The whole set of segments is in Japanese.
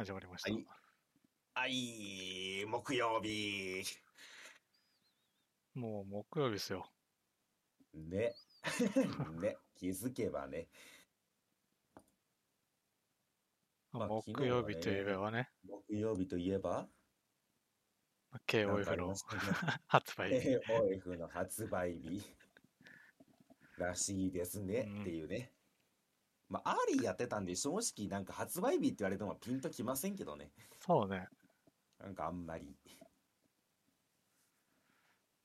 始まりました。はい。はい、木曜日。もう木曜日ですよ。ね。ね。気づけばね。まあ木曜日といえばね、木曜日といえば、KOF の。発売日。AOF の発売日らしいですねうんっていうね。まあ、アーリーやってたんで、正直なんか発売日って言われてもピンときませんけどね。そうね。なんかあんまり。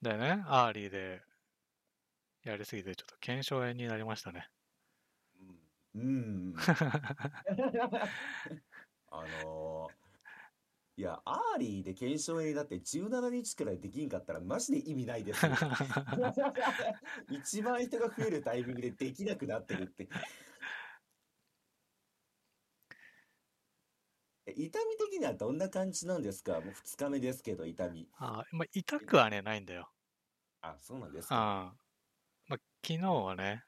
でね、アーリーでやりすぎてちょっと腱鞘炎になりましたね。うん。うん。あのーいや、アーリーで腱鞘炎だって17日くらいできんかったらマジで意味ないですよ。一番人が増えるタイミングでできなくなってるって。痛み的にはどんな感じなんですか？もう2日目ですけど、痛み。あまあ、痛くはね、ないんだよ。あ、そうなんですあか。まあ、昨日はね、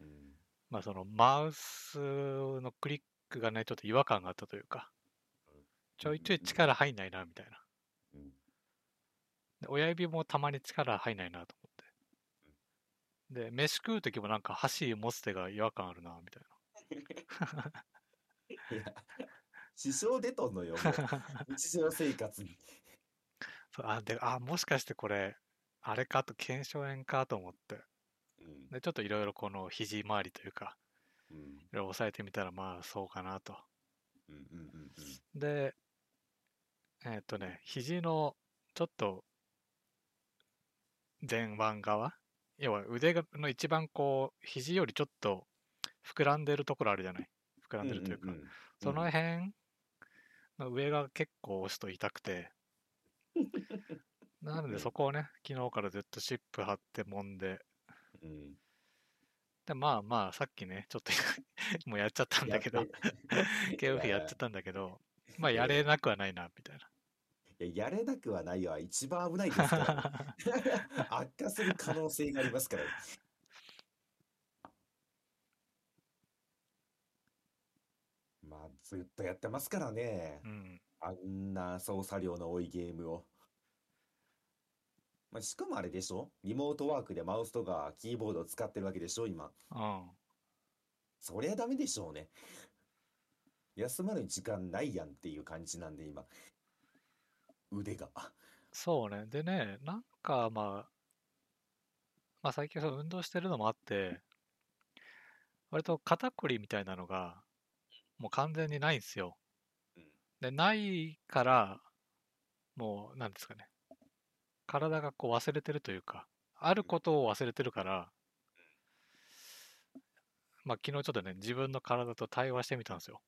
うん。まあ、そのマウスのクリックがね、ちょっと違和感があったというか、ちょいちょい力入んないな、みたいな。うん。で親指もたまに力入んないなと思って。で、飯食うときもなんか箸持つ手が違和感あるな、みたい いや、支障出とんのよ、もう。日常生活に。そうあ、で、あ、もしかしてこれ、あれかと、腱鞘炎かと思って。うん。で、ちょっといろいろこの肘周りというか、うん。いろいろ押さえてみたら、まあ、そうかなと。うんうんうんで、えっとね、肘のちょっと前腕側要は腕がの一番こう、肘よりちょっと膨らんでるところあるじゃない膨らんでるというか、んんんその辺の上が結構押すと痛くて、なのでそこをね、昨日からずっとシップ貼って揉んで、うん。で、まあまあ、さっきね、ちょっと もうやっちゃったんだけど、KOF や。っちゃったんだけど、まあやれなくはないな、みたいな。いややれなくはないわ一番危ないですから、ね、悪化する可能性がありますから、ね、まあずっとやってますからね。うん。あんな操作量の多いゲームを、まあ、しかもあれでしょ？リモートワークでマウスとかキーボードを使ってるわけでしょ？今。うん。そりゃダメでしょうね。休まる時間ないやんっていう感じなんで今。腕が。そうね。でね、なんかまあ、まあ最近その運動してるのもあって、割と肩こりみたいなのが、もう完全にないんですよ。うんで、ないから、もう、なんですかね。体がこう忘れてるというか、あることを忘れてるから、まあ昨日ちょっとね、自分の体と対話してみたんですよ。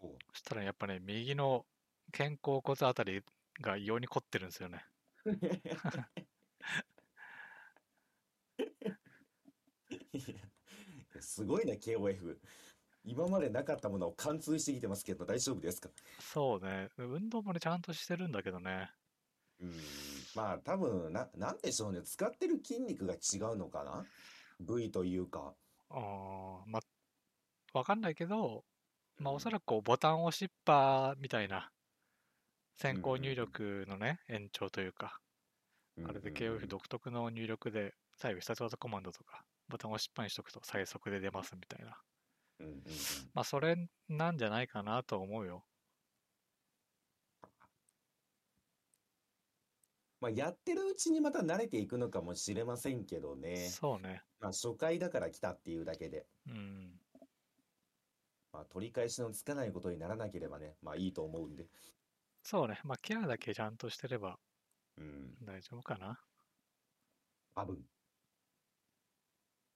そしたらやっぱね、右の肩甲骨あたりが異様に凝ってるんですよね。すごいな KOF 今までなかったものを貫通してきてますけど大丈夫ですか？そうね。運動もね、ちゃんとしてるんだけどね。うん。まあ多分ななんでしょうね。使ってる筋肉が違うのかな？部位というか。あーまあ、わかんないけど、まあ、うん。おそらくこうボタン押しっぱみたいな。先行入力のね、延長というか、あれで KOF 独特の入力で、最後必殺技コマンドとか、ボタン押しっぱにしとくと最速で出ますみたいな。うんうんうんまあ、それなんじゃないかなと思うよ。まあやってるうちにまた慣れていくのかもしれませんけどねそうね。まあ初回だから来たっていうだけでうん。まあ取り返しのつかないことにならなければねまあいいと思うんでそうね。まあ、ケアだけちゃんとしてればうん大丈夫かな。多分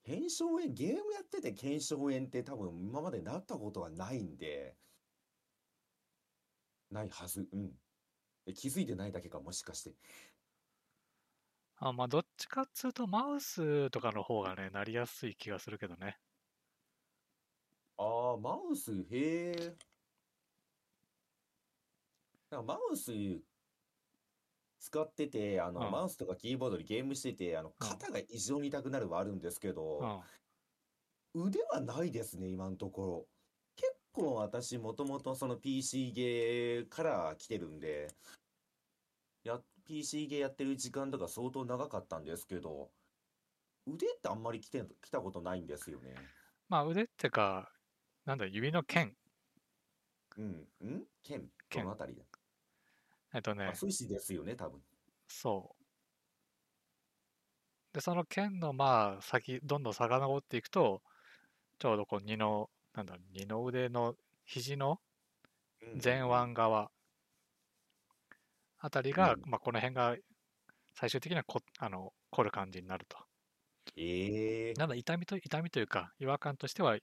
腱鞘炎ゲームやってて腱鞘炎って多分今までなったことはないんでないはず。うん。え気づいてないだけかもしかして。あまあ、どっちかっつうと、マウスとかの方がね、なりやすい気がするけどね。ああマウス？へえなんかマウス使っててあの、うんマウスとかキーボードでゲームしててあのうん肩が異常に痛くなるはあるんですけうど、ん。腕はないですね今のところ結構私もともとその PC ゲーから来てるんで、や、PC ゲーやってる時間とか相当長かったんですけど、腕ってあんまり来て、来たことないんですよね。まあ腕ってか、なんだ、指の剣。うん。ん？剣？ど剣のあたりだ？えっとねあ、、寿司ですよね、多分。そう。で、その剣のまあ先、どんどん遡っていくと、ちょうどこう二の、なんだ二の腕の肘のうん前腕側あたりが、うんまあこの辺が最終的にはこあの凝る感じになると。ええなんだ、痛みと、痛みというか、違和感としては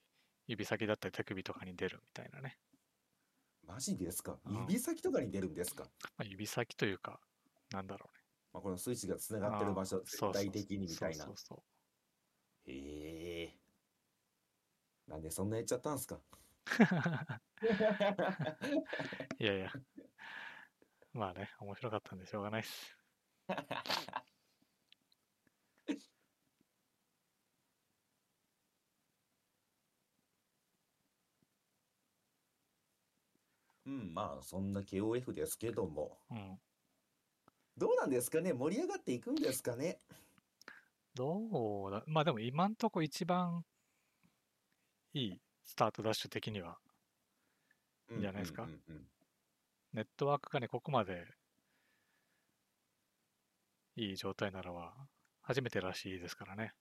指先だったり手首とかに出るみたいなね。マジですか？うん指先とかに出るんですか？まあ、指先というか、なんだろうね。まあ、このスイッチがつながってる場所、あーそうそう絶対的にみたいなそう。そうそうへえ。なんでそんなやっちゃったんすか？いやいや。まあね、面白かったんでしょうがないっす。うん、まあ、そんな KOF ですけども。うん。どうなんですかね？盛り上がっていくんですかね？どうだ、まあでも今んとこ一番いいスタートダッシュ的には、いいんじゃないですか？うんうんうんうん。ネットワークがね、ここまでいい状態ならは、初めてらしいですからね。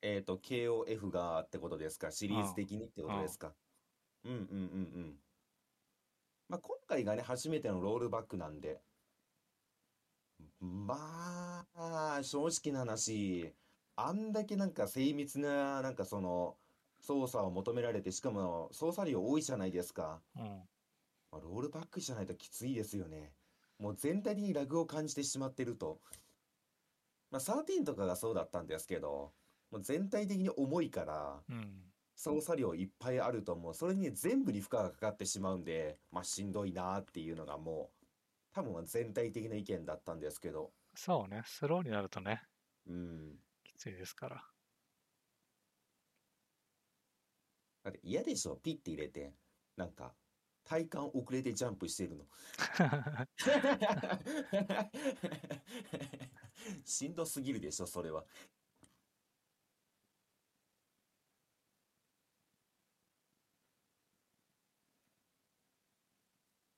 えっと、KOF がってことですか？シリーズ的にってことですか？うんうんうんうん。まあ、今回がね、初めてのロールバックなんで、まあ、正直な話、あんだけなんか精密な、なんかその、操作を求められて、しかも操作量多いじゃないですか。うん。まあ、ロールバックじゃないときついですよね。もう全体的にラグを感じてしまってると。まあ、13とかがそうだったんですけど、もう全体的に重いから、うん。操作量いっぱいあるともうそれに全部に負荷がかかってしまうんで、まあ、しんどいなっていうのがもう、多分全体的な意見だったんですけど、そうね、スローになるとね、うん。きついですから。だって嫌でしょ？ピッて入れて、なんか、体感遅れてジャンプしてるの。しんどすぎるでしょ、それは。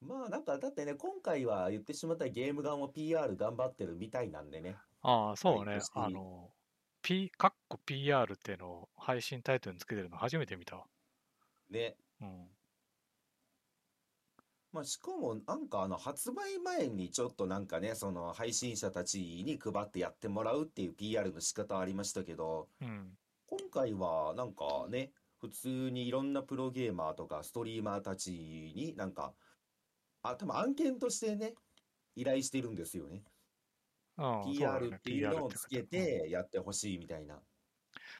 まあなんかだってね、今回は言ってしまったらゲーム側も PR 頑張ってるみたいなんでね。ああ、そうねあの、P、カッコ PR っていうのを配信タイトルにつけてるの初めて見たわ。ね。うん。まあしかもなんかあの発売前にちょっとなんかね、その配信者たちに配ってやってもらうっていう PR の仕方ありましたけど、うん。今回はなんかね、普通にいろんなプロゲーマーとかストリーマーたちになんか、あ、多分案件としてね、依頼してるんですよね。ああ、そうだ PR っていうのをつけってやってほしいみたいな。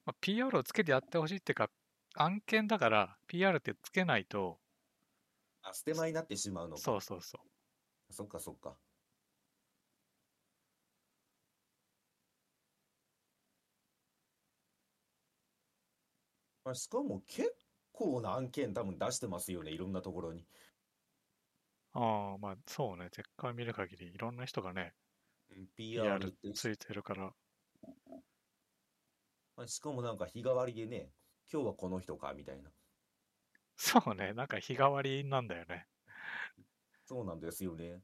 まあ、PR をつけてやってほしいっていうか、案件だから PR ってつけないと、あ、捨て前になってしまうのか。そうそうそう。そっかそっか。まあ、しかも結構な案件多分出してますよね、いろんなところに。ああ、まあそうね、結果見る限りいろんな人がね、うん PR PR ついてるから、まあしかもなんか日替わりでね、今日はこの人かみたいな。そうね、なんか日替わりなんだよね。そうなんですよね。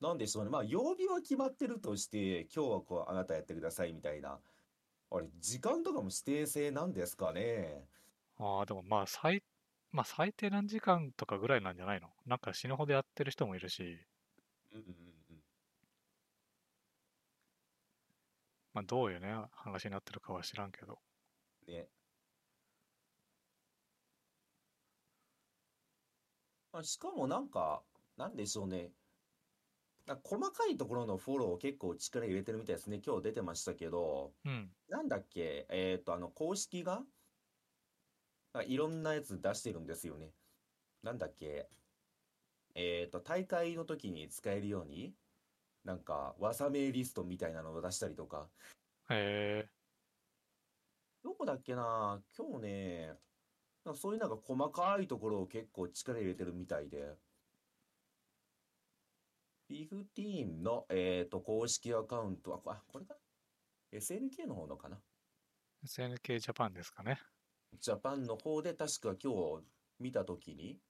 なんでしょうね。まあ、曜日は決まってるとして、今日はこう、あなたやってくださいみたいな。あれ、時間とかも指定制なんですかね。ああ、でもまあ最、まあ最低何時間とかぐらいなんじゃないの？なんか死ぬほどやってる人もいるし、うんうんうん。まあどういうね、話になってるかは知らんけど。ね。まあ、しかもなんか、なんでしょうね。なんか細かいところのフォローを結構力入れてるみたいですね。今日出てましたけど、うん。なんだっけ、えっと、あの、公式が、あいろんなやつ出してるんですよね。なんだっけ、えっと、大会の時に使えるように、なんか、技名リストみたいなのを出したりとか、へえ、どこだっけな？今日ね、なんかそういうなんか細かいところを結構力入れてるみたいで。15の、えーと、公式アカウントは、あ、これか？な ?SNK の方のかな？SNK ジャパンですかね。ジャパンの方で確か今日見たときに、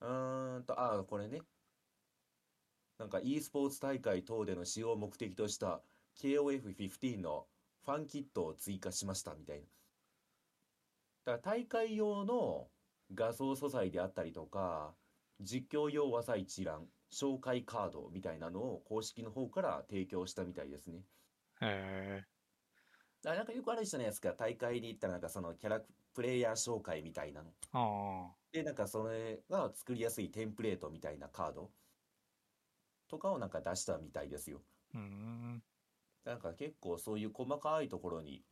うーんと、ああ、これね。なんか e スポーツ大会等での使用を目的とした KOF15 のファンキットを追加しましたみたいな。だから大会用の画像素材であったりとか、実況用和裁一覧、紹介カードみたいなのを公式の方から提供したみたいですね。へえあなんかよくあるじゃないですか、大会に行ったらなんかそのキャラプレイヤー紹介みたいなの。ー、あで、なんかそれが作りやすいテンプレートみたいなカードとかをなんか出したみたいですよ。あ、うーん。なんか結構そういう細かいところに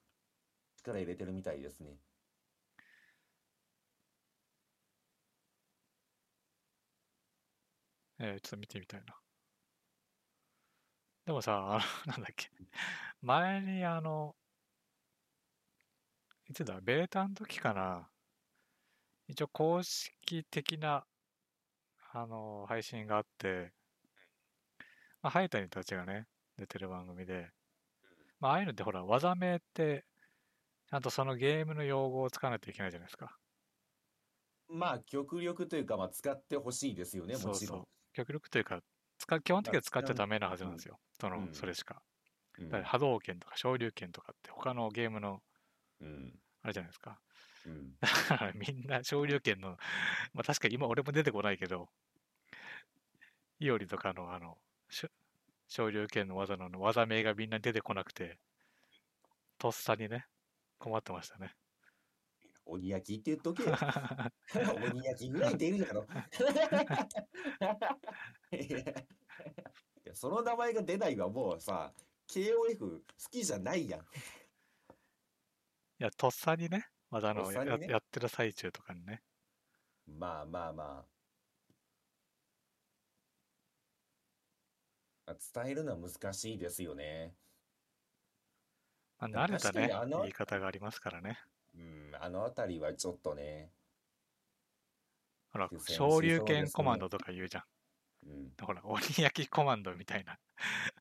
力入れてるみたいですね。えー、ちょっと見てみたいな。でもさ、あの、なんだっけ。前にあの、いつだ、ベータの時かな。一応公式的な、あの、配信があって、まあ、ハイタニたちがね、出てる番組で、まあ、ああいうのってほら、技名って、ちゃんとそのゲームの用語を使わないといけないじゃないですか。まあ極力というか、まあ使ってほしいですよね、そうそもちろん。う。極力というか、使基本的には使っちゃまあダメなはずなんですよ。その、うんそれしか。う波動拳とか昇竜拳とかって他のゲームのうん。あれじゃないですか。うん。だからみんな昇竜拳の、まあ確かに今俺も出てこないけど、イオリとかのあの、昇竜拳の技の技名がみんな出てこなくて、とっさにね、困ってましたね。鬼焼きって言っとけよ。鬼焼きぐらい出るやろ。いやその名前が出ないはもうさ、KOF 好きじゃないやん。いや、とっさにね、技のや,、とっさにねやってる最中とかにね。まあまあまあ。伝えるのは難しいですよね。まあ、でも慣れたね確かにあ、の言い方がありますからね。うん、あのあたりはちょっとね。ほら苦、戦し昇竜そうですね拳コマンドとか言うじゃん。うん、ほら、鬼焼きコマンドみたいな。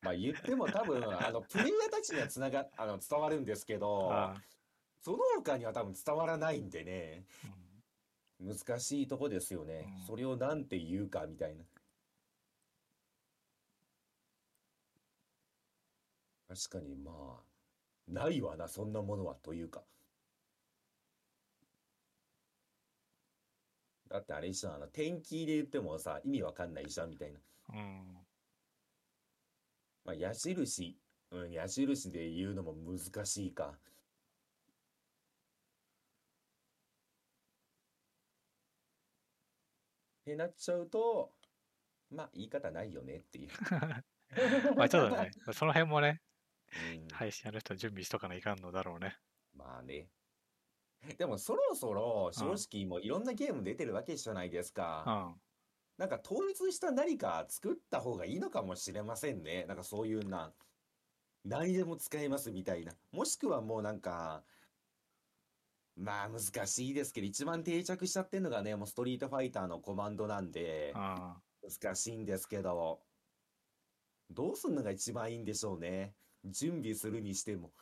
まあ言っても多分、あの、プレイヤーたちにはつなが、あの、伝わるんですけど、あその他には多分伝わらないんでね。ーうん難しいとこですよね。うんそれをなんて言うかみたいな。確かにまあ、ないわな、そんなものはというか。だってあれ一緒あの、天気で言ってもさ、意味わかんないじゃんみたいな。うん。まあ、矢印、うん、矢印で言うのも難しいか。ってなっちゃうと、まあ、言い方ないよねっていう。まあちょっとね、その辺もね、うん配信やる人は準備しとかないかんのだろうね。まあね。でもそろそろ正直もういろんなゲーム出てるわけじゃないですうか。ん。なんか統一した何か作った方がいいのかもしれませんね。なんかそういうな、何でも使えますみたいな。もしくはもうなんか、まあ難しいですけど、一番定着しちゃってんのがね、もうストリートファイターのコマンドなんで、あ難しいんですけど、どうすんのが一番いいんでしょうね。準備するにしても。もう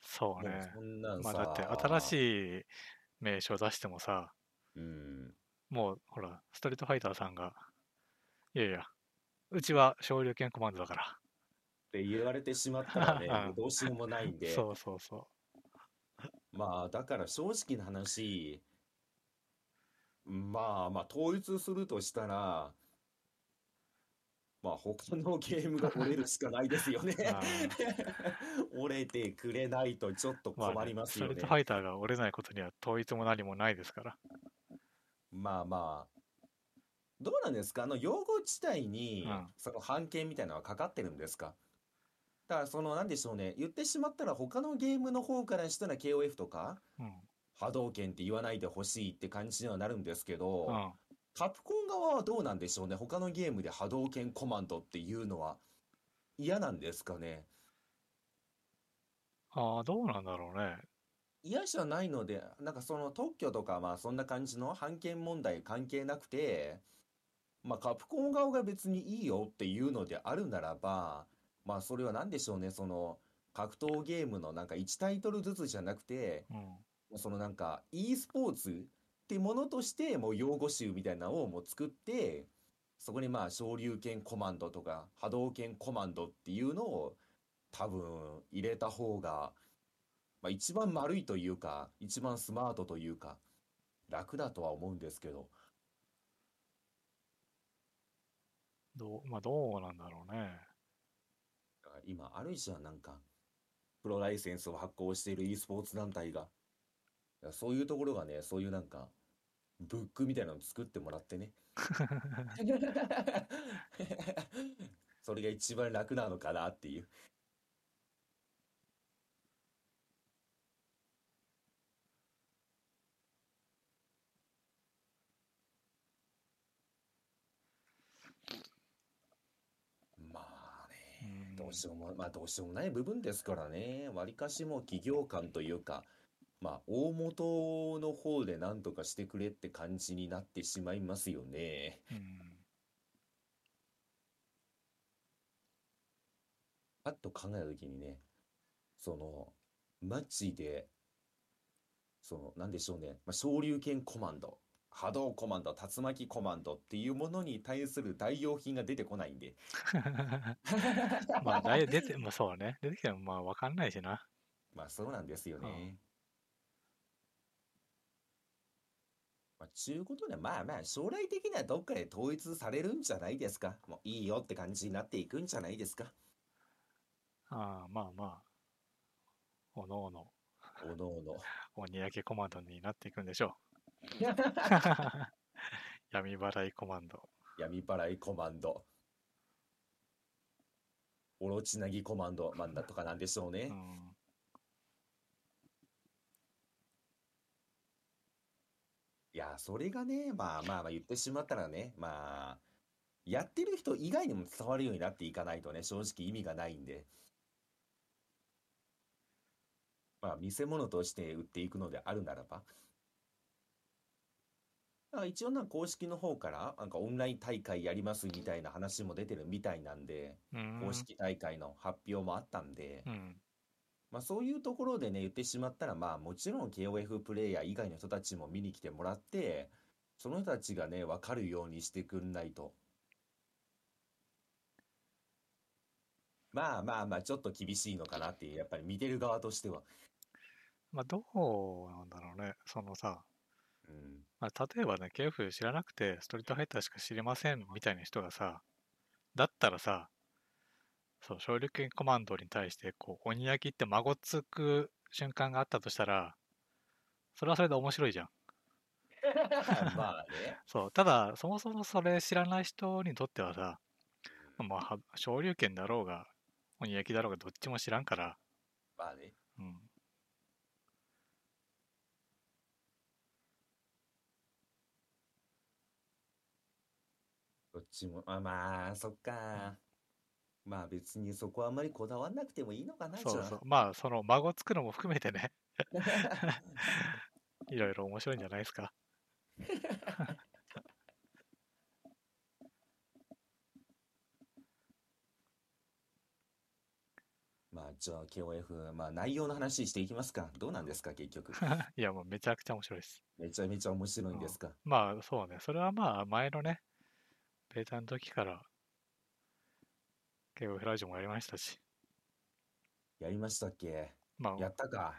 そうね。そんなんまあさ、だって新しい名称出してもさ、うん。もうほら、ストリートファイターさんが、いやいや、うちは昇竜拳コマンドだから。って言われてしまったらね、うんもうどうしようもないんで、そうそうそまあ、だから正直な話、まあまあ、統一するとしたら、まあ、他のゲームが折れるしかないですよね。あ 折れてくれないとちょっとう。まあ、困ねりますよねストリート。ファイターが折れないことには統一も何もないですから。まあまあ、どうなんですか？あの用語自体にうん、その判権みたいなのはかかってるんですか？だから、その、なんでしょうね。言ってしまったら、他のゲームの方からしたら KOF とか、うん。波動拳って言わないでほしいって感じにはなるんですけど、うん。カプコン側はどうなんでしょうね。他のゲームで波動拳コマンドっていうのは嫌なんですかね。ああ、どうなんだろうね。嫌じゃないので、なんかその特許とかまあそんな感じの版権問題関係なくて、まあカプコン側が別にいいよっていうのであるならば、まあそれは何でしょうね、その格闘ゲームのなんか1タイトルずつじゃなくて、うん。そのなんか e スポーツってものとしてもう用語集みたいなのをもう作って、そこにまあ昇竜拳コマンドとか波動拳コマンドっていうのを多分入れた方が、まあ一番丸いというか、一番スマートというか、楽だとは思うんですけど、どう、まあどうなんだろうね。今あるじゃん、なんか、プロライセンスを発行している e スポーツ団体が。そういうところがね、そういうなんか、ブックみたいなの作ってもらってね。それが一番楽なのかなっていう。まあうね、んどうしようも、まあどうしようもない部分ですからね。わりかしもう企業間というか、まあ大元の方で何とかしてくれって感じになってしまいますよね。うん。パッと考えたときにね、その、マジで、その、なんでしょうね、まあ、昇竜拳コマンド、波動コマンド、竜巻コマンドっていうものに対する代用品が出てこないんで。まあ、だい出て、まあそうね。出てきてもまあわかんないしな。まあそうなんですよね。まあ、ちゅうことで、まあまあ、将来的にはどっかで統一されるんじゃないですか。もういいよって感じになっていくんじゃないですか。ああ、まあまあ。おのおの、おのおの。鬼焼けコマンドになっていくんでしょう。闇払いコマンド。闇払いコマンド。オロチナギコマンド、まあ、なんとかなんでしょうね。うん。いや、それがね、まあまあまあ言ってしまったらね、まあ、やってる人以外にも伝わるようになっていかないとね、正直意味がないんで。まあ、見せ物として売っていくのであるならば。だから一応なんか公式の方から、なんかオンライン大会やりますみたいな話も出てるみたいなんで、うん。公式大会の発表もあったんで、うん。まあそういうところでね、言ってしまったら、まあもちろん KOF プレイヤー以外の人たちも見に来てもらって、その人たちがね、わかるようにしてくんないと。まあまあまあ、ちょっと厳しいのかなっていう、やっぱり見てる側としては。まあどうなんだろうね。そのさ、うん。まあ、例えばね、KF 知らなくて、ストリートファイターしか知りませんみたいな人がさ、だったらさ、そう、昇竜拳コマンドに対して、こう、鬼焼きって孫つく瞬間があったとしたら、それはそれで面白いじゃん。まあね。そう、ただ、そもそもそれ知らない人にとってはさ、まあは、昇竜拳だろうが、鬼焼きだろうが、どっちも知らんから、まあね。うん。ちも、あまあ、そっか。まあ別にそこはあんまりこだわんなくてもいいのかな、そうそう。まあ、その孫つくのも含めてね、いろいろ面白いんじゃないですか。まあじゃあ KOF、まあ内容の話していきますか。どうなんですか、結局。いや、もうめちゃくちゃ面白いです。めちゃめちゃ面白いんですか。まあ、そうね。それはまあ、前のね、ベータの時から、結構フラジオもやりましたし、やりましたっけ？まあ、やったか。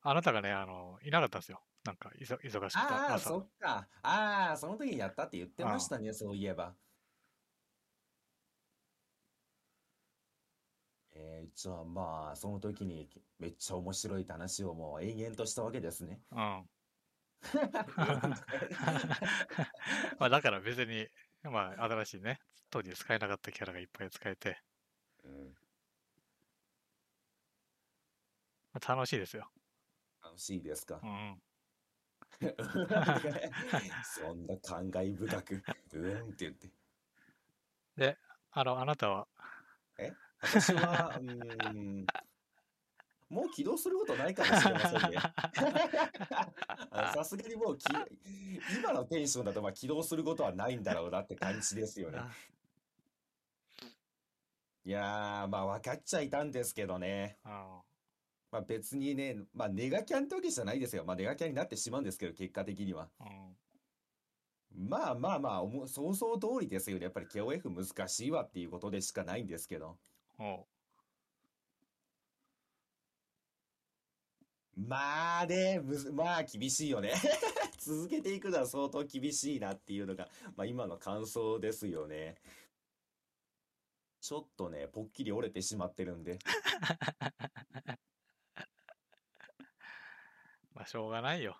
あなたがね、あの、いなかったんですよ。なんか、いそ忙しくて、ああ、朝そっか。ああ、その時にやったって言ってましたね、そういえば。えー、じゃあまあ、その時にめっちゃ面白いって話をもう延々としたわけですね。うん。まあ、だから別に、まあ、新しいね、当時使えなかったキャラがいっぱい使えて、うん、まあ、楽しいですよ。楽しいですかう。ん。そんな感慨深く、うーんって言って。あの、あなたは、私は、うーん、もう起動することないかもしれませんね。あのさすがにもうき、今のテンションだとまあ起動することはないんだろうなって感じですよね。あいやー、まあ分かっちゃいたんですけどね。あまあ別にね、まあネガキャンってわけじゃないですよ。まあネガキャンになってしまうんですけど、結果的には。うんまあまあまあ、おも想像通りですよね。やっぱり KOF 難しいわっていうことでしかないんですけど。おうまあね、むず、まあ厳しいよね。続けていくのは相当厳しいなっていうのが、まあ今の感想ですよね。ちょっとね、ぽっきり折れてしまってるんで。まあ、しょうがないよ。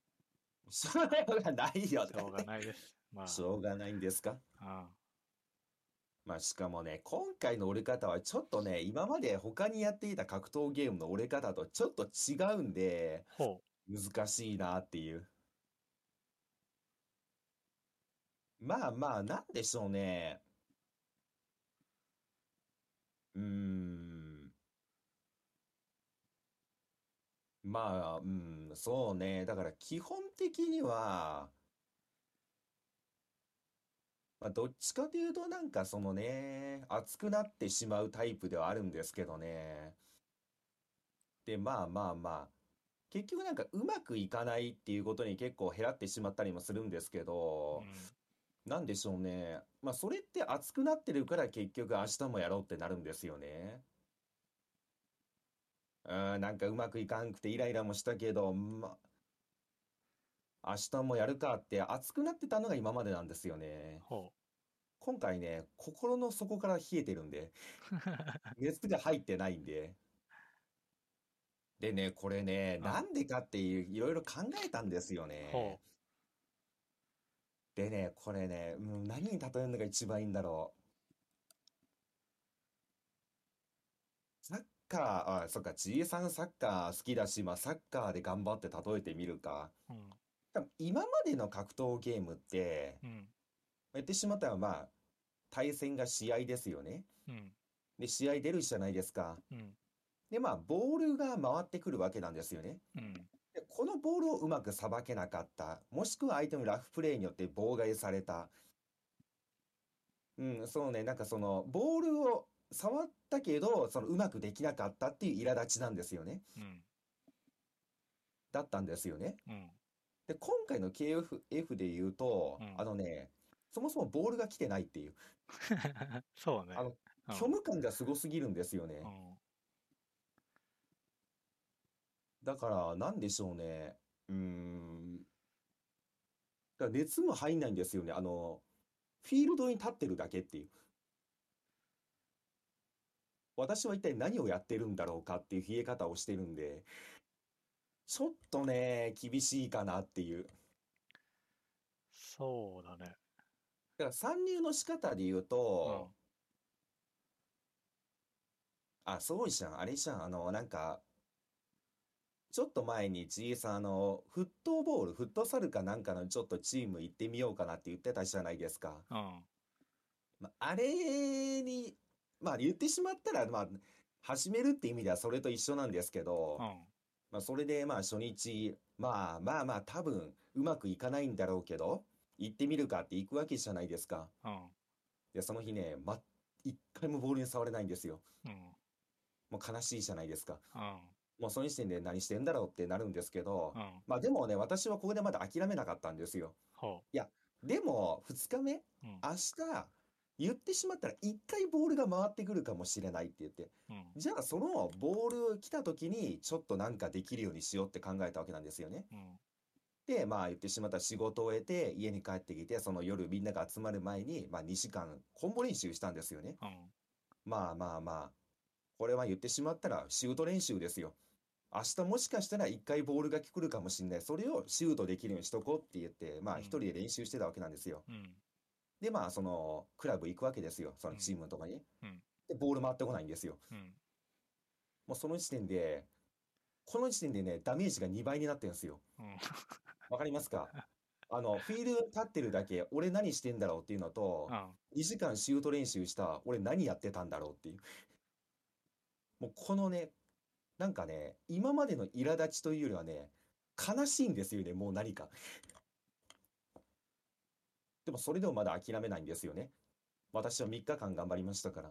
しょうがないよ。しょうがないです。まあ、しょうがないんですか？あまあしかもね、今回の折れ方はちょっとね、今まで他にやっていた格闘ゲームの折れ方とちょっと違うんで、ほ難しいなっていう。まあまあ、なんでしょうね。うーん。まあ、うん、そうね。だから基本的には、まあ、どっちかというとなんかそのね、熱くなってしまうタイプではあるんですけどね。で、まあまあまあ。結局なんかうまくいかないっていうことに結構減らってしまったりもするんですけう。どう、んなんでしょうね。まあそれって熱くなってるから結局明日もやろうってなるんですよね。うん、なんかうまくいかんくてイライラもしたけど、ま、明日もやるかって熱くなってたのが今までなんですよね。ほ今回ね、心の底から冷えてるんで、う。熱が入ってないんで。でね、これね、うんなんでかっていう、いろいろ考えたんですよね。ほでね、これね、うん、何に例えるのが一番いいんだろう。サッカー、あ、そっか、ちいさんサッカー好きだし、まあサッカーで頑張って例えてみるか。う。うん。多分今までの格闘ゲームって、うん。言ってしまったらまあ、対戦が試合ですよね。うん。で、試合出るじゃないですか。うん。で、まあ、ボールが回ってくるわけなんですよね。うん。で、このボールをうまくさばけなかった。もしくは相手のラフプレーによって妨害された。うん、そうね、なんかその、ボールを触ったけど、そのうまくできなかったっていう苛立ちなんですよね。うん。だったんですよね。うん。で、今回の KF で言うと、うんあのね、そもそもボールが来てないっていう、そうね。あの、うん虚無感がすごすぎるんですよね。うん。だから、なんでしょうね。うーん。だから熱も入んないんですよね。あの、フィールドに立ってるだけっていう。私は一体何をやってるんだろうかっていう冷え方をしてるんで、ちょっとね、厳しいかなっていう。そうだね。だから参入の仕方で言うと、あ、そうじゃん、あれじゃん、あの、なんか、ちょっと前に G さん、あの、フットボール、フットサルかなんかのちょっとチーム行ってみようかなって言ってたじゃないですか。うん。まあ、あれに、まあ言ってしまったら、まあ、始めるって意味ではそれと一緒なんですけど、うん。まあそれでまあ初日、まあまあまあ多分うまくいかないんだろうけど、行ってみるかって行くわけじゃないですか。うん。で、その日ね、ま、一回もボールに触れないんですよ。うん。もう悲しいじゃないですか。うん。もうその時点で何してんだろうってなるんですけど、うん。まあでもね、私はここでまだ諦めなかったんですよ。ほでも、2日目、う。うん。明日、言ってしまったら1回ボールが回ってくるかもしれないって言って、うん。じゃあそのボール来た時にちょっとなんかできるようにしようって考えたわけなんですよね。うん。で、まあ言ってしまったら仕事を終えて家に帰ってきて、その夜みんなが集まる前に、まあ2時間コンボ練習したんですよね。うん。まあまあまあ、これは言ってしまったらシュート練習ですよ。明日もしかしたら1回ボールが来るかもしれない。それをシュートできるようにしとこうって言って、まあうん一人で練習してたわけなんですよ。うん。で、まあそのクラブ行くわけですよ。そのチームのとかに。うんで、ボール回ってこないんですよ。うん。もうその時点で、この時点でね、ダメージが2倍になってるんですよ。うん。わかりますか？あの、フィールド立ってるだけ、俺何してんだろうっていうのと、うん。2時間シュート練習した、俺何やってたんだろうっていう。もうこのね、なんかね、今までの苛立ちというよりはね、悲しいんですよね、もう何か。でもそれでもまだ諦めないんですよね。私は3日間頑張りましたから。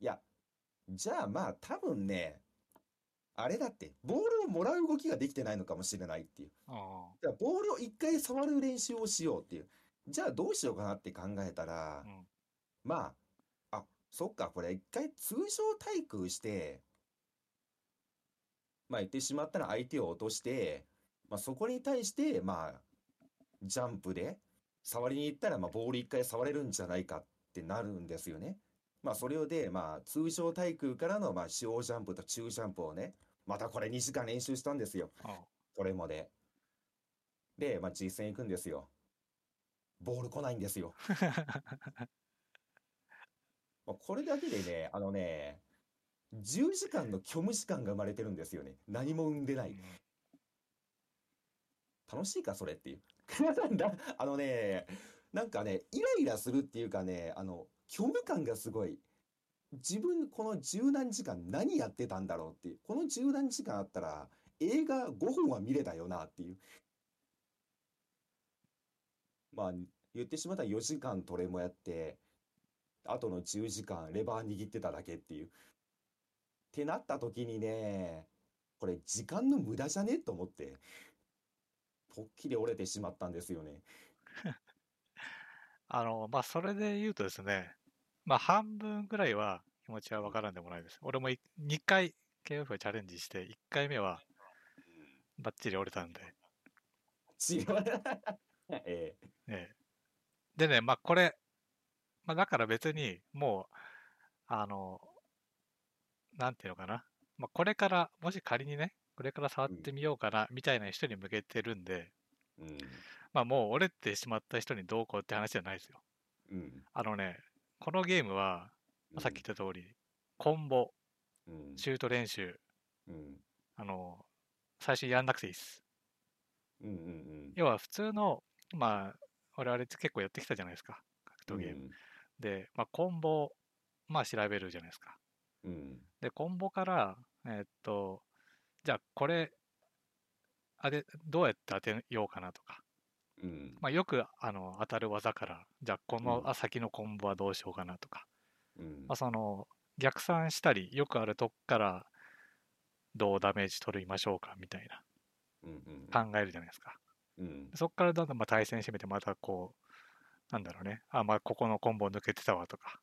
いや、じゃあまあ多分ね、あれだって、ボールをもらう動きができてないのかもしれないっていう。あじゃあボールを一回触る練習をしようっていう。じゃあどうしようかなって考えたらあ。う、ん。まあ、あ、そっか、これ一回通常対空して、まあ言ってしまったら相手を落として、まあそこに対して、まあ、ジャンプで触りに行ったら、まあボール一回触れるんじゃないかってなるんですよね。まあそれをで、まあ通常対空からの、まあ小ジャンプと中ジャンプをね、またこれ2時間練習したんですよ。あこれもで。で、まあ実戦行くんですよ。ボール来ないんですよ。まあこれだけでね、あのね、10時間の虚無時間が生まれてるんですよね。何も生んでない。楽しいか、それっていう。あのね、なんかね、イライラするっていうかね、あの、虚無感がすごい。自分、この十何時間何やってたんだろうっていう。この十何時間あったら、映画5本は見れたよなっていう。まあ、言ってしまったら4時間トレもやって、あとの10時間レバー握ってただけっていう。ってなった時にね、これ時間の無駄じゃね？と思って、ぽっきり折れてしまったんですよね。あの、まあ、それで言うとですね、まあ、半分ぐらいは気持ちはわからんでもないです。俺も2回 KF をチャレンジして、1回目はバッチリ折れたんで。違う。ええええでね、まあ、これ、まあ、だから別にもう、あの、なんていうのかな。まあ、これから、もし仮にね、これから触ってみようかな、みたいな人に向けてるんで、うん。まあ、もう折れてしまった人にどうこうって話じゃないですよ。うん。あのね、このゲームは、まあさっき言った通り、コンボ、うん。シュート練習、うん。あの、最初やんなくていいです。うん。うん。要は普通の、まあ、我々って結構やってきたじゃないですか。格闘ゲーム。で、まあ、コンボ、まあ調べるじゃないですか。うん。で、コンボから、えーっと、じゃあこれ、あれ、どうやって当てようかなとか。うん。まあ、よくあの当たる技から、じゃあこの先のコンボはどうしようかなとか。うんまあ、その逆算したり、よくあるとこからどうダメージ取りましょうかみたいなうん。うん。考えるじゃないですか。うん。そこからだんだんまあ対戦してみて、またこう、なんだろうね、あ、まあここのコンボ抜けてたわとか、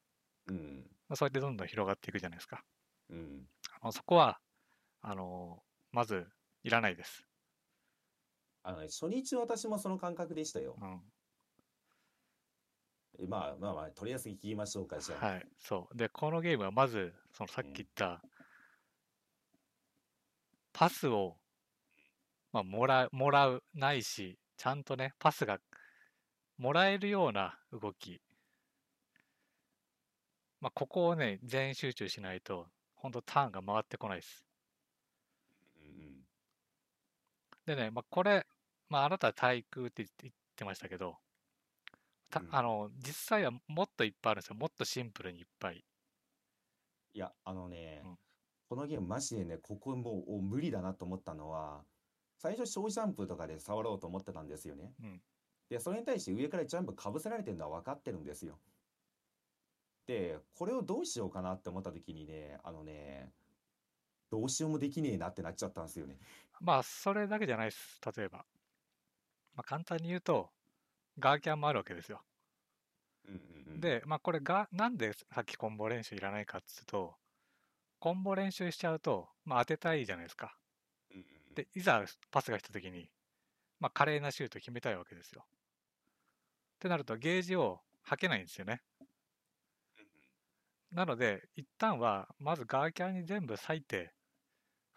うん。まあ、そうやってどんどん広がっていくじゃないですか。うん。あのそこは、あのまずいらないです。あのね、初日私もその感覚でしたよ。うん。えまあまあまあ、とりあえず聞きましょうか、じゃあ。はい、そう。で、このゲームはまず、そのさっき言った、パスを、まあ、もらう、もらう、ないし、ちゃんとね、パスがもらえるような動き。まあ、ここをね、全員集中しないと、本当ターンが回ってこないです。うんでね、まあ、これ、まあ、あなたは対空って言ってましたけど、たうんあの、実際はもっといっぱいあるんですよ。もっとシンプルにいっぱい。いや、あのねうん、このゲームマジでね、ここもうお無理だなと思ったのは、最初小ジャンプとかで触ろうと思ってたんですよね。うんで、それに対して上からジャンプかぶせられてるのは分かってるんですよ。で、これをどうしようかなって思った時にね、あのね、どうしようもできねえなってなっちゃったんですよね。まあ、それだけじゃないです。例えば。まあ、簡単に言うと、ガーキャンもあるわけですよ。で、まあ、これが、なんでさっきコンボ練習いらないかっつうと、コンボ練習しちゃうと、まあ、当てたいじゃないですか。で、いざパスが来た時に、まあ、華麗なシュート決めたいわけですよ。ってなると、ゲージを吐けないんですよね。なので、一旦は、まずガーキャンに全部割いて、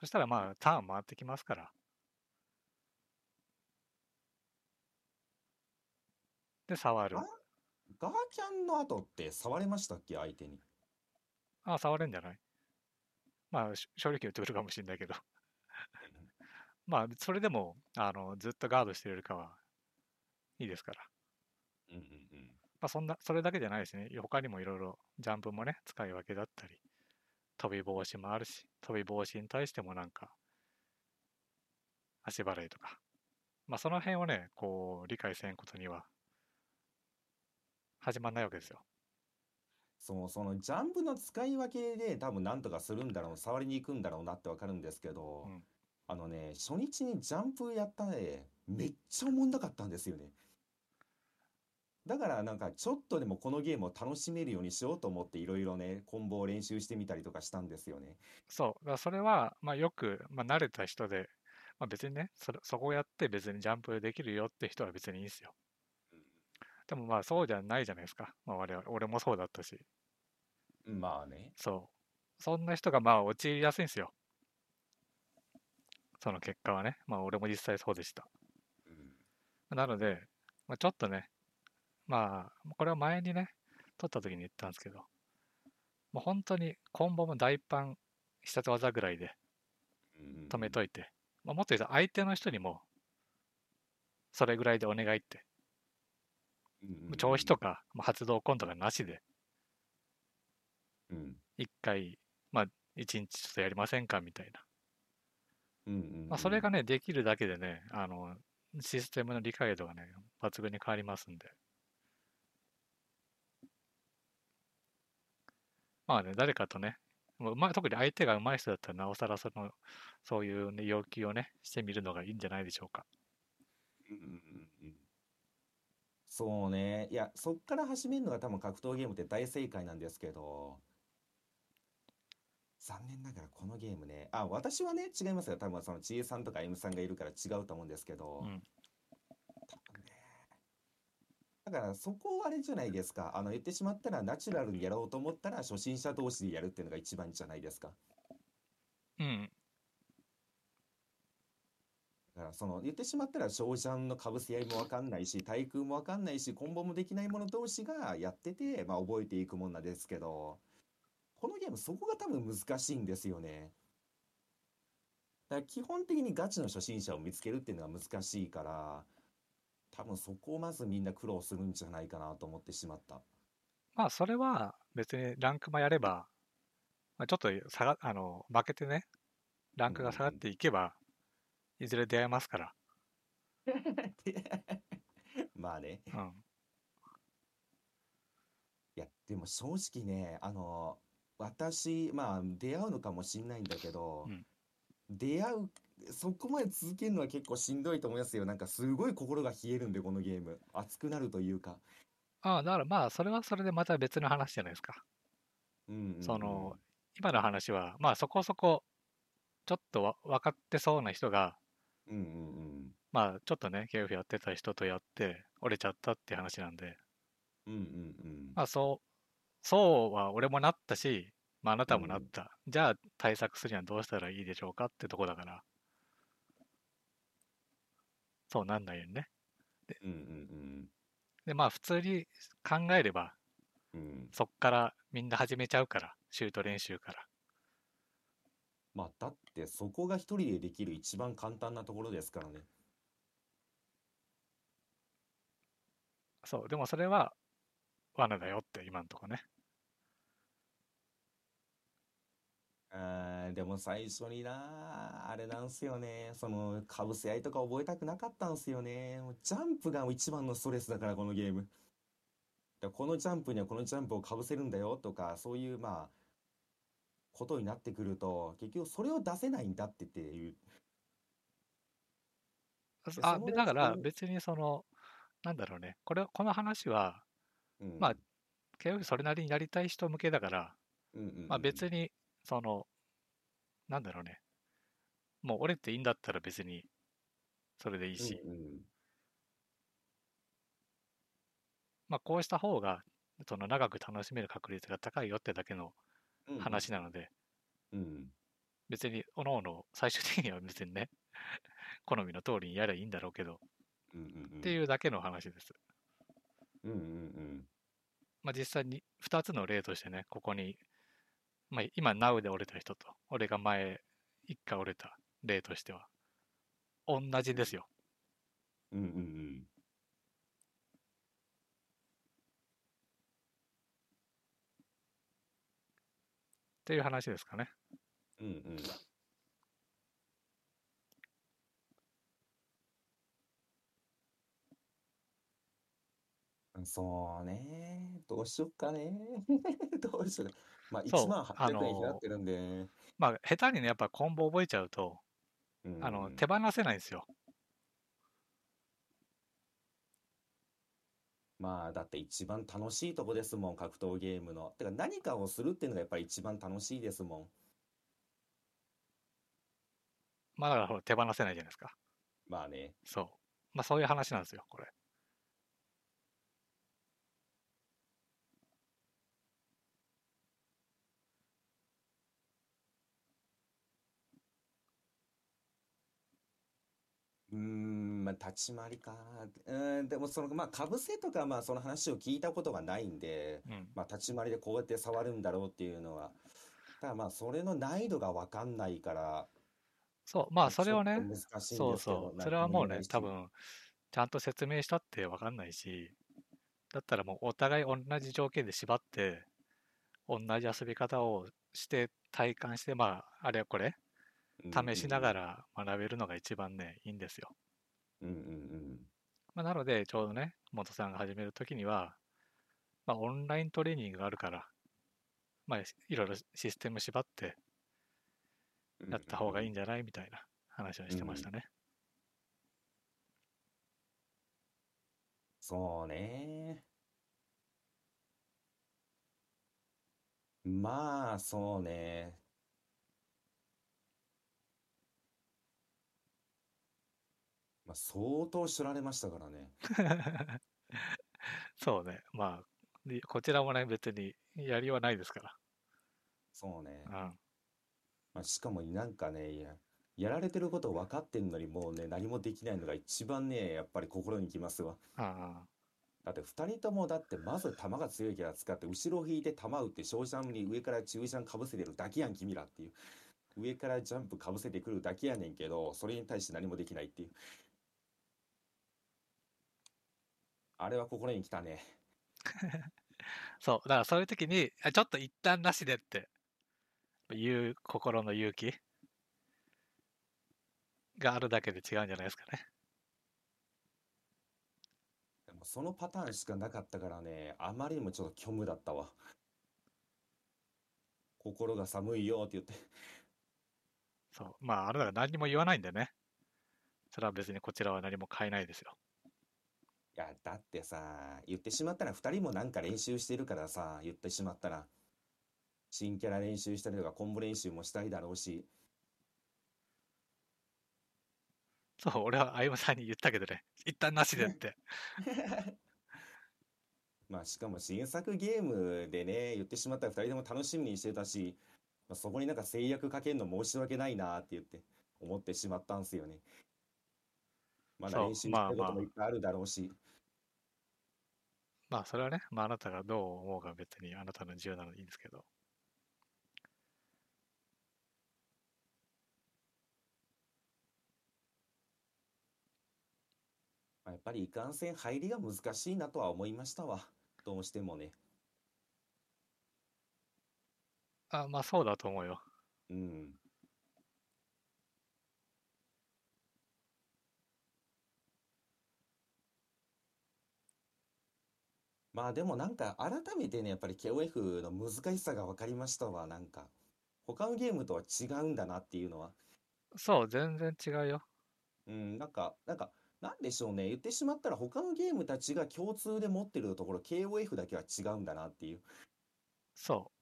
そしたらまあ、ターン回ってきますから。で、触るあ。ガーキャンの後って触れましたっけ？相手に。あ、触れんじゃないまあ、し正直言ってくるかもしれないけど。まあ、それでも、あの、ずっとガードしてるよりかはいいですから。うんうんうん。まあ、そんな、それだけじゃないですね。他にもいろいろジャンプもね、使い分けだったり、飛び防止もあるし、飛び防止に対してもなんか、足払いとか。まあ、その辺をね、こう、理解せんことには、始まんないわけですよ。そう、そのジャンプの使い分けで多分なんとかするんだろう、触りに行くんだろうなってわかるんですけど、うんあのね、初日にジャンプやったね、めっちゃおもんなかったんですよね。だからなんかちょっとでもこのゲームを楽しめるようにしようと思っていろいろね、コンボを練習してみたりとかしたんですよね。そう。だそれは、まあ、よく、まあ、慣れた人で、まあ、別にねそれ、そこをやって別にジャンプできるよって人は別にいいんですよ。でもまあ、そうじゃないじゃないですか。まあ、我々、俺もそうだったし。まあね。そう。そんな人がまあ、陥りやすいんですよ。その結果はね。まあ、俺も実際そうでした。うんなので、まあ、ちょっとね、まあ、これは前にね、撮った時に言ったんですけど、もう本当にコンボも大パン必殺技ぐらいでうん止めといて、まあ、もっと言うと相手の人にも、それぐらいでお願いって、調子とか、まあ、発動コンとかなしで、うん一回、まあ、一日ちょっとやりませんかみたいな。まあ、それがね、できるだけでね、あの、システムの理解度がね、抜群に変わりますんで。まあね、誰かとね、もう特に相手が上手い人だったら、なおさらその、そういう、ね、要求をね、してみるのがいいんじゃないでしょうか。うんうんうんうんそうね。いや、そっから始めるのが多分格闘ゲームって大正解なんですけど、残念ながらこのゲームね、あ、私はね、違いますよ。多分その知恵さんとか M さんがいるから違うと思うんですけど、うん。だからそこはあれじゃないですか。あの、言ってしまったらナチュラルにやろうと思ったら初心者同士でやるっていうのが一番じゃないですか。うん。だからその言ってしまったら翔ジャンのかぶせ合いもわかんないし対空もわかんないしコンボもできない者同士がやってて、まあ、覚えていくもんなんですけどこのゲームそこが多分難しいんですよね。だから基本的にガチの初心者を見つけるっていうのが難しいから多分そこをまずみんな苦労するんじゃないかなと思ってしまった。まあ、それは別にランクもやれば、まあ、ちょっと下が、あの、負けてね、ランクが下がっていけば、いずれ出会えますから。まあね。うん。いや、でも正直ね、あの、私、まあ、出会うのかもしんないんだけど、うん出会う、そこまで続けるのは結構しんどいと思いますよ。なんかすごい心が冷えるんで、このゲーム。熱くなるというか。ああ、だからまあ、それはそれでまた別の話じゃないですか。うんうんうんその、今の話は、まあそこそこ、ちょっとわ分かってそうな人が、うんうんうん。まあちょっとね、ゲームやってた人とやって、折れちゃったっていう話なんで、うんうんうん。まあそう、そうは俺もなったし、まああなたもなった。じゃあ対策するにはどうしたらいいでしょうかってとこだから、そうなんないよね。うんうんで、まあ普通に考えれば、うん。うん。そっからみんな始めちゃうから、シュート練習から。まあ、だってそこが一人でできる一番簡単なところですからね。そう、でもそれは罠だよって今んとこね。あーでも最初になあれなんすよね。そのかぶせ合いとか覚えたくなかったんすよね。もうジャンプが一番のストレスだからこのゲーム。だからこのジャンプにはこのジャンプをかぶせるんだよとかそういうまあことになってくると結局それを出せないんだってっていう。あ、そのでだから別にその、なんだろうね、これ、この話は、うん。まあ結局それなりにやりたい人向けだから、うんうんうん。まあ別に、その、なんだろうね、もう折れていいんだったら別に、それでいいし、うんうん。まあこうした方が、その長く楽しめる確率が高いよってだけのうんうん。話なので、うん。別に、おのおの、最終的には別にね、好みの通りにやればいいんだろうけど、うんうんうん。っていうだけの話です。うんうんうん。まあ実際に2つの例としてね、ここに、まあ今、Now で折れた人と、俺が前、1回折れた例としては、同じですよ。うんうんうん。っていう話ですかね。うんうん。そうね。どうしよっかね。どうしようか。まあ、そう1万あ800円ってるんで。まあ、下手にね、やっぱコンボ覚えちゃうと、うんあの、手放せないんですよ。まあ、だって一番楽しいとこですもん、格闘ゲームの。てか、何かをするっていうのがやっぱり一番楽しいですもん。まあ、だからほら手放せないじゃないですか。まあね。そう。まあ、そういう話なんですよ、これ。うーん、まあ、立ち回りか。うーん、でもその、まあ、かぶせとか、まあ、その話を聞いたことがないんで、うん。まあ、立ち回りでこうやって触るんだろうっていうのは。ただまあ、それの難易度がわかんないから、そう、まあ、それをねそうど、そう。それはもうね、多分、ちゃんと説明したって分かんないし、だったらもうお互い同じ条件で縛って、同じ遊び方をして体感して、まあ、あれこれ、試しながら学べるのが一番ね、いいんですよ。うんうんうん。まあ、なので、ちょうどね、元さんが始めるときには、まあ、オンライントレーニングがあるから、まあ、いろいろシステム縛ってうんやった方がいいんじじゃないみたいな話をしてましたね。そうね。まあ、そうね。あ、相当知られましたからね。そうね。まあ、でこちらもね、別にやりはないですかそうね。ら。うん。まあ、しかもなんかね、いや、やられてること分かってんのにもうね、何もできないのが一番ね、やっぱり心にきますわ。あだって二人ともだってまず球が強いキャラ使って後ろを引いて球打ってショーシャンに上から中シャンかぶせてるだけやん君らっていう上からジャンプかぶせてくるだけやねんけどそれに対して何もできないっていうあれは心に来たね そう。だからそういう時に、あちょっと一旦なしでっていう心の勇気があるだけで違うんじゃないですかね。でもそのパターンしかなかったからねあまりにもちょっと虚無だったわ心が寒いよって言ってそう。まあ、あれだから何にも言わないんでね。それは別にこちらは何も変えないですよ。いやだってさ言ってしまったら二人もなんか練習してるからさ言ってしまったら。新キャラ練習したりとかコンボ練習もしたいだろうし。そう、俺は歩夢さんに言ったけどね、一旦なしでって。まあしかも新作ゲームでね言ってしまったら二人とも楽しみにしてたし、まあ、そこになんか制約かけるの申し訳ないなって言って思ってしまったんすよね。まだ練習したいこともいっぱいあるだろうし、まあ、それはね、まあ、あなたがどう思うかは別にあなたの自由なのでいいんですけど。まあ、やっぱりいかんせん入りが難しいなとは思いましたわどうしてもねあ、まあ、そうだと思うよ。うんまあでもなんか改めてねやっぱり KOF の難しさが分かりましたわ。なんか他のゲームとは違うんだなっていうのは。そう、全然違うよ。うんなんかなんかなんでしょうね。言ってしまったら他のゲームたちが共通で持ってるところ KOF だけは違うんだなっていう。そ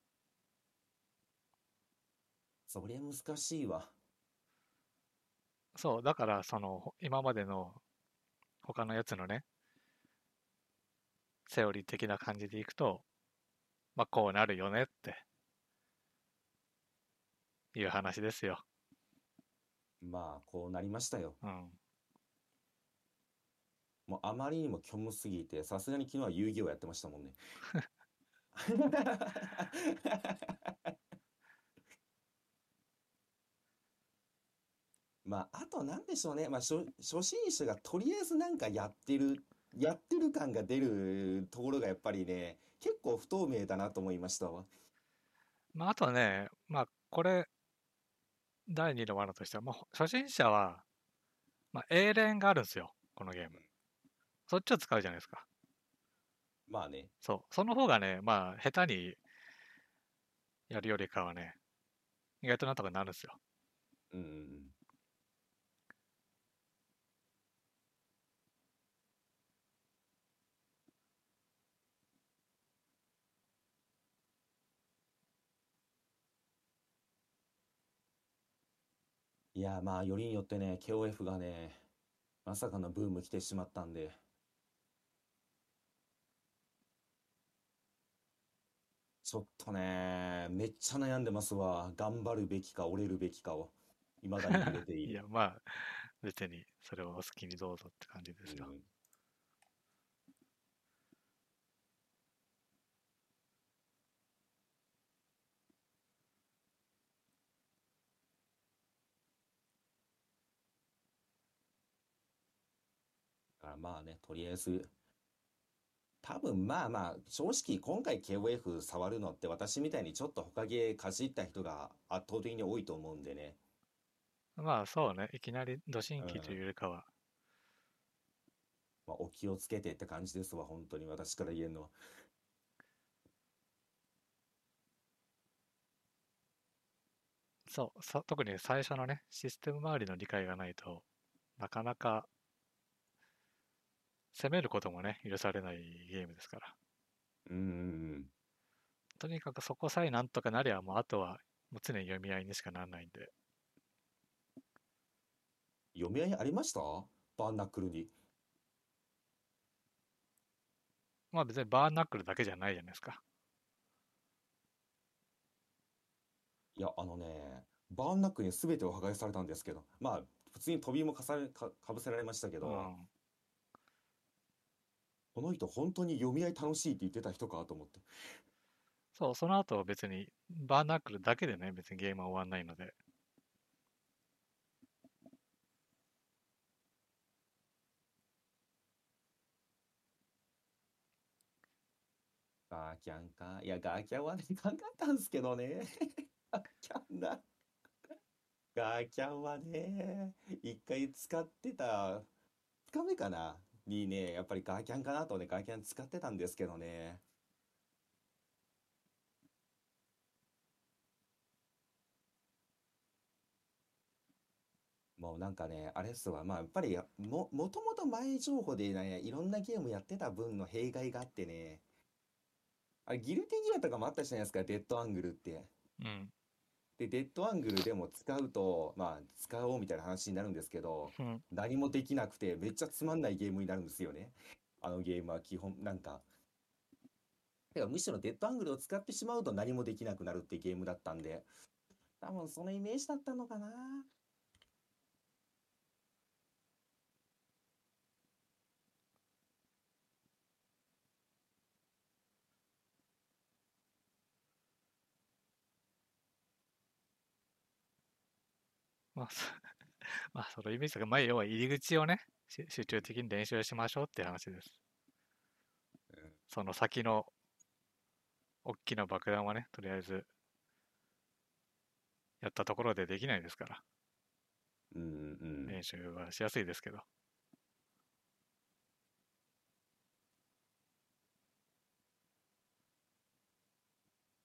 そりゃ難しいわ。う、そう、だから、その、ほ今までの他のやつのね、セオリー的な感じでいくと、まあ、こうなるよねって、いう話ですよ。まあこうなりましたようん。もうあまりにも虚無すぎてさすがに昨日は遊戯王やってましたもんね まあ、あとなんでしょうね。まあ、初、初心者がとりあえずなんかやってる、やってる感が出るところがやっぱりね、結構不透明だなと思いましたわ。まあ、あとね、まあ、これ、第2の罠としては、もう初心者は、まあ、英連があるんですよ、このゲーム。そっちを使うじゃないですか。まあね。そう。その方がね、まあ、下手にやるよりかはね、意外となんとかなるんですよ。うんいや、まあ、よりによってね、KOF がね、まさかのブーム来てしまったんで、ちょっとね、めっちゃ悩んでますわ。頑張るべきか、折れるべきかを。未だに揺れている。いや、まあ、別にそれをお好きにどうぞって感じですよ。うんからまあね、とりあえず、多分まあまあ、正直今回 KOF 触るのって私みたいにちょっと他ゲーかじった人が圧倒的に多いと思うんでね。まあ、そうね。いきなりド新規というよりかは、まあ、お気をつけてって感じですわ、本当に私から言えるのは。そうさ、特に最初のね、システム周りの理解がないとなかなか攻めることもね、許されないゲームですから。うんうんうん。とにかくそこさえなんとかなりゃ、もうあとはもう常に読み合いにしかならないんで。読み合いありました？バーンナックルに。まあ別にバーナックルだけじゃないじゃないですか。いや、あのね、バーンナックルに全てを破壊されたんですけど、まあ、普通に飛びもかされ、か、かぶせられましたけど、うん。この人本当に読み合い楽しいって言ってた人かと思って。そう、その後別にバーナックルだけでね、別にゲームは終わんないので。ガーキャンか？いや、ガーキャンはね、考えたんですけどね。ガーキャンな。ガーキャンはね、一回使ってた、2日目かなにね、やっぱりガーキャンかなとね、ガーキャン使ってたんですけどね。もうなんかね、あれっすわ。まあやっぱりも、もともと前情報でね、いろんなゲームやってた分の弊害があってね、あれ、ギルティギアとかもあったじゃないですか、デッドアングルって。うん。で、デッドアングルでも使うと、まあ、使おうみたいな話になるんですけど、うん。何もできなくて、めっちゃつまんないゲームになるんですよね。あのゲームは基本、なんか。てか、むしろデッドアングルを使ってしまうと何もできなくなるってゲームだったんで、多分そのイメージだったのかな。まあ、そ まあ、そのイメージとか、まあ、要は入り口をね、し集中的に練習しましょうっていう話です。うんその先の大きな爆弾はね、とりあえずやったところでできないですから、うんうんうん。練習はしやすいですけど。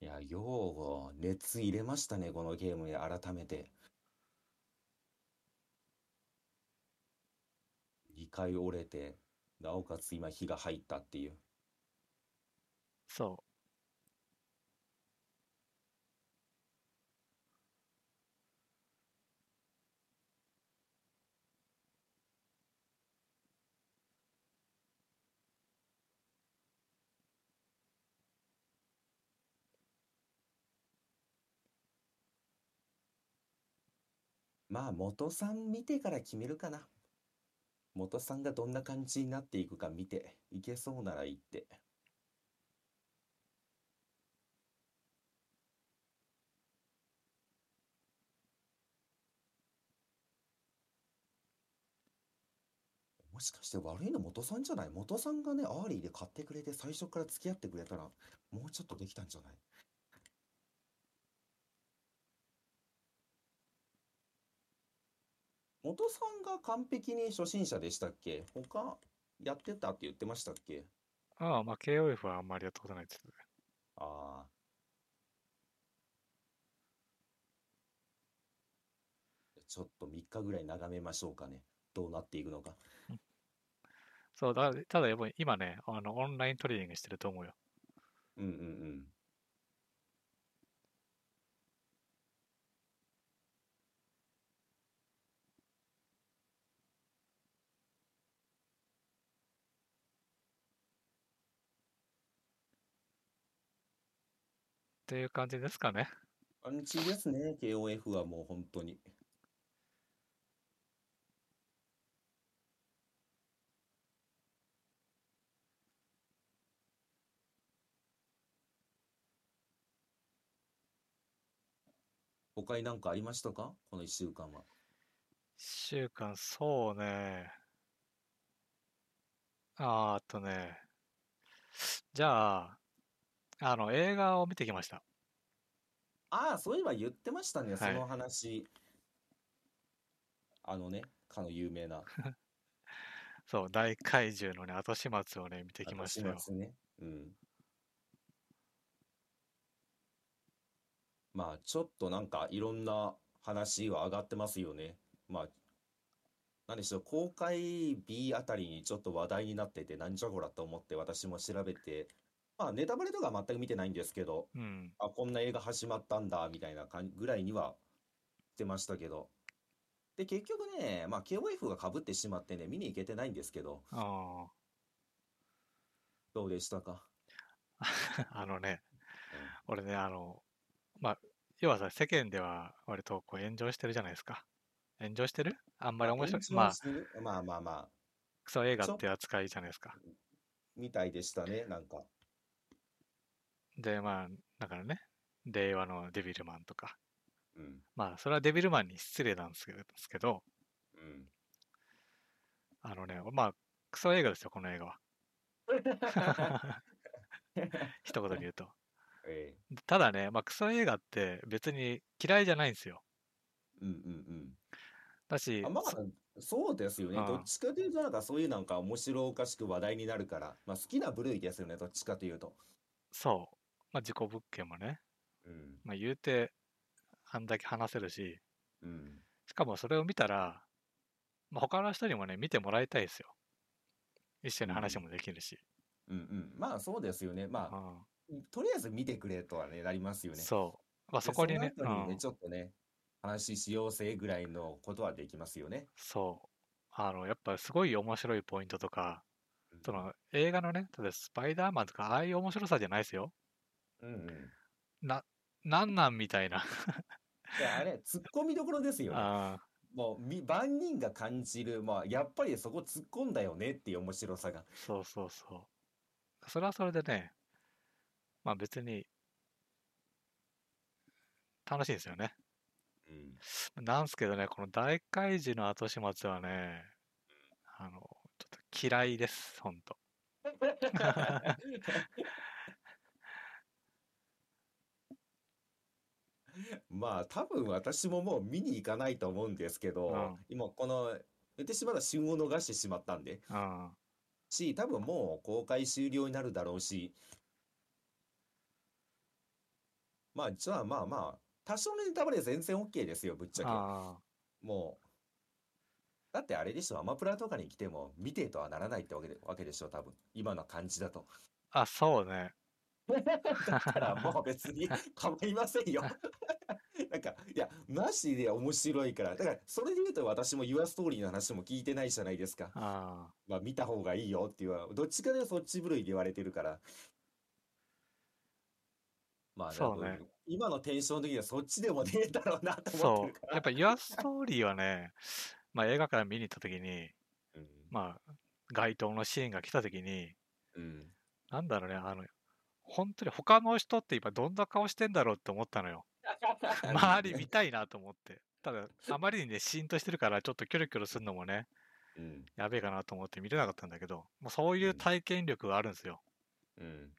いや、よう熱入れましたね、このゲームに改めて。2回折れて、なおかつ今火が入ったっていう。そまあ、元さん見てから決めるかな。元さんがどんな感じになっていくか見ていけそうならいって。もしかして悪いの元さんじゃない？元さんがね、アーリーで買ってくれて最初から付き合ってくれたら、もうちょっとできたんじゃない？元さんが完璧に初心者でしたっけ？他やってたって言ってましたっけ？ああ、まあ KOF はあんまりやったことないです。ああ。ちょっと3日ぐらい眺めましょうかね。どうなっていくのか。そうだ、ただやっぱり今ね、あの、オンライントレーニングしてると思うよ。うんうんうん。っていう感じですかね。アンチですね、KOF はもう本当に。他に何かありましたか？この1週間は。一週間、そうね。あーあとね。じゃあ、あの、映画を見てきました。ああ、そういえば言ってましたね、はいその話。あのね、かの有名な。そう、大怪獣のね、後始末をね、見てきましたよ後。始末ね。うん。まあ、ちょっとなんかいろんな話は上がってますよね。まあ、何でしょう、公開日あたりにちょっと話題になってて、なんじゃこらと思って私も調べて、まあ、ネタバレとかは全く見てないんですけど、うん。あ、こんな映画始まったんだ、みたいな感じぐらいにはしてましたけど。で、結局ね、まあ、KOF が被ってしまってね、見に行けてないんですけど、あどうでしたか？あ。あのね、俺ね、あの、まあ、要はさ、世間では割とこう炎上してるじゃないですか。炎上してる？あんまり面白い。まあ、あ、まあまあまあ、クソ映画って扱いじゃないですか。みたいでしたね、なんか。で、まあ、だからね、令和のデビルマンとか。うん。まあ、それはデビルマンに失礼なんですけど、うん。あのね、まあ、クソ映画ですよ、この映画は。一言で言うと。えただね、まあ、クソ映画って別に嫌いじゃないんですよ。えうんうんだしうん。あ、まあ、そうですよね。うんどっちかというと、なんかそういうなんか面白おかしく話題になるから、まあ好きな部類ですよね、どっちかというと。そう、まあ、事故物件もね、うん。まあ、言うて、あんだけ話せるし、うん。しかもそれを見たら、まあ、他の人にもね、見てもらいたいですよ。一緒に話もできるし。うんうん。まあそうですよね。まあ、うとりあえず見てくれとはね、なりますよん、ね。そう。まあ、でそこにね、にね、うんちょっとね、話しようぜぐらいのことはできますよね。そう。あの、やっぱすごい面白いポイントとか、うんその映画のね、例えばスパイダーマンとか、ああいう面白さじゃないですよ。うんうん。な、なんなんみたいな。いや、あれ、突っ込みどころですよね。あもう、み万人が感じる、まあ、やっぱりそこ突っ込んだよねっていう面白さが。ーそうそうそう。それはそれでね、まあ別に、楽しいんですよね。うん。なんすけどね、この大怪獣の後始末はね、あの、ちょっと嫌いです、ほんと。まあ、多分私ももう見に行かないと思うんですけど、うん今この、私まだ旬を逃してしまったんで、うん。し、多分もう公開終了になるだろうし、まあ、じゃあまあまあ、多少のネタバレ全然 OK ですよ、ぶっちゃけ。あもう、だってあれでしょ、アマプラとかに来ても見てとはならないってわけで、わけでしょ、多分。今の感じだと。あ。あ、そうね。だからもう別に 構いませんよ。なんか、いや、マジで面白いから。だから、それで言うと私も Your Story の話も聞いてないじゃないですか。あまあ、見た方がいいよっていう、どっちかでそっち部類で言われてるから。まあ、そうね今のテンション的にはそっちでもねえだろうなとあ。思ってるか。そうやっぱ Your Story はね、まあ映画から見に行った時に、うん。まあ、街頭のシーンが来た時に、うん。なんだろうね、あの、本当に他の人って今どんな顔してんだろうって思ったのよ。周り見たいなと思って。ただ、あまりにね、シーンとしてるから、ちょっとキョロキョロするのもね、うん。やべえかなと思って見れなかったんだけど、もうそういう体験力があるんですよ。うん。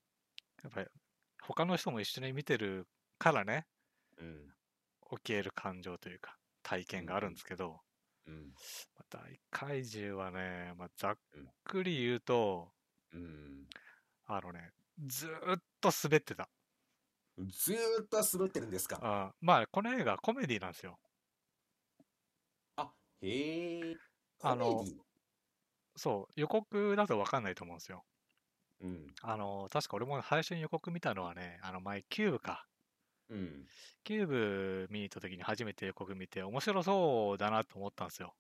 やっぱり他の人も一緒に見てるからね、うん。起きえる感情というか、体験があるんですけど、うん。まあ大怪獣はね、まあ、ざっうんくり言うと、うん。あのね、ずーっと滑ってた。ずーっと滑ってるんですか？あまあ、この映画コメディなんですよ。あ、へえ。あのコメディ？そう、予告だと分かんないと思うんですよ。うん。あの、確か俺も最初に予告見たのはね、あの前、キューブか。うん。キューブ見に行った時に初めて予告見て、面白そうだなと思ったんですよ。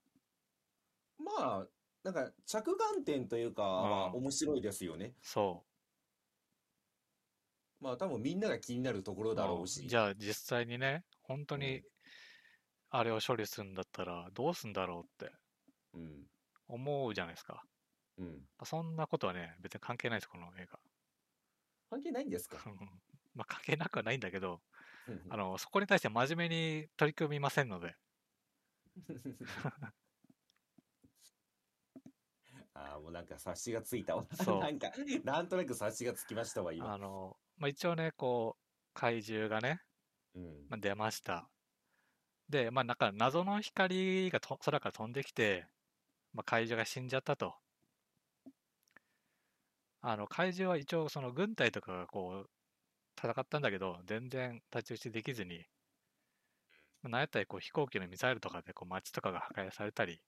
まあ、なんか着眼点というかはうん面白いですよね。そまあ多分みんなが気になるところう。だろうし。じゃあ実際にね、本当うんにあれを処理するんだったらどうすんだろうってうん。思うじゃないですか。うん。そんなことはね、別に関係ないです、この映画。関係ないんですか？まあ関係なくはないんだけど、あの、そこに対して真面目に取り組みませんので、ああ、もうなんか察しがついたわ。そう なんか、なんとなく察しがつきましたわ、今。あの、まあ、一応ね、こう、怪獣がね、うん。まあ、出ました。で、まあ、なんか謎の光がと空から飛んできて、まあ、怪獣が死んじゃったと。あの、怪獣は一応その軍隊とかがこう、戦ったんだけど、全然太刀打ちできずに、まあなんやったらこう飛行機のミサイルとかでこう街とかが破壊されたり、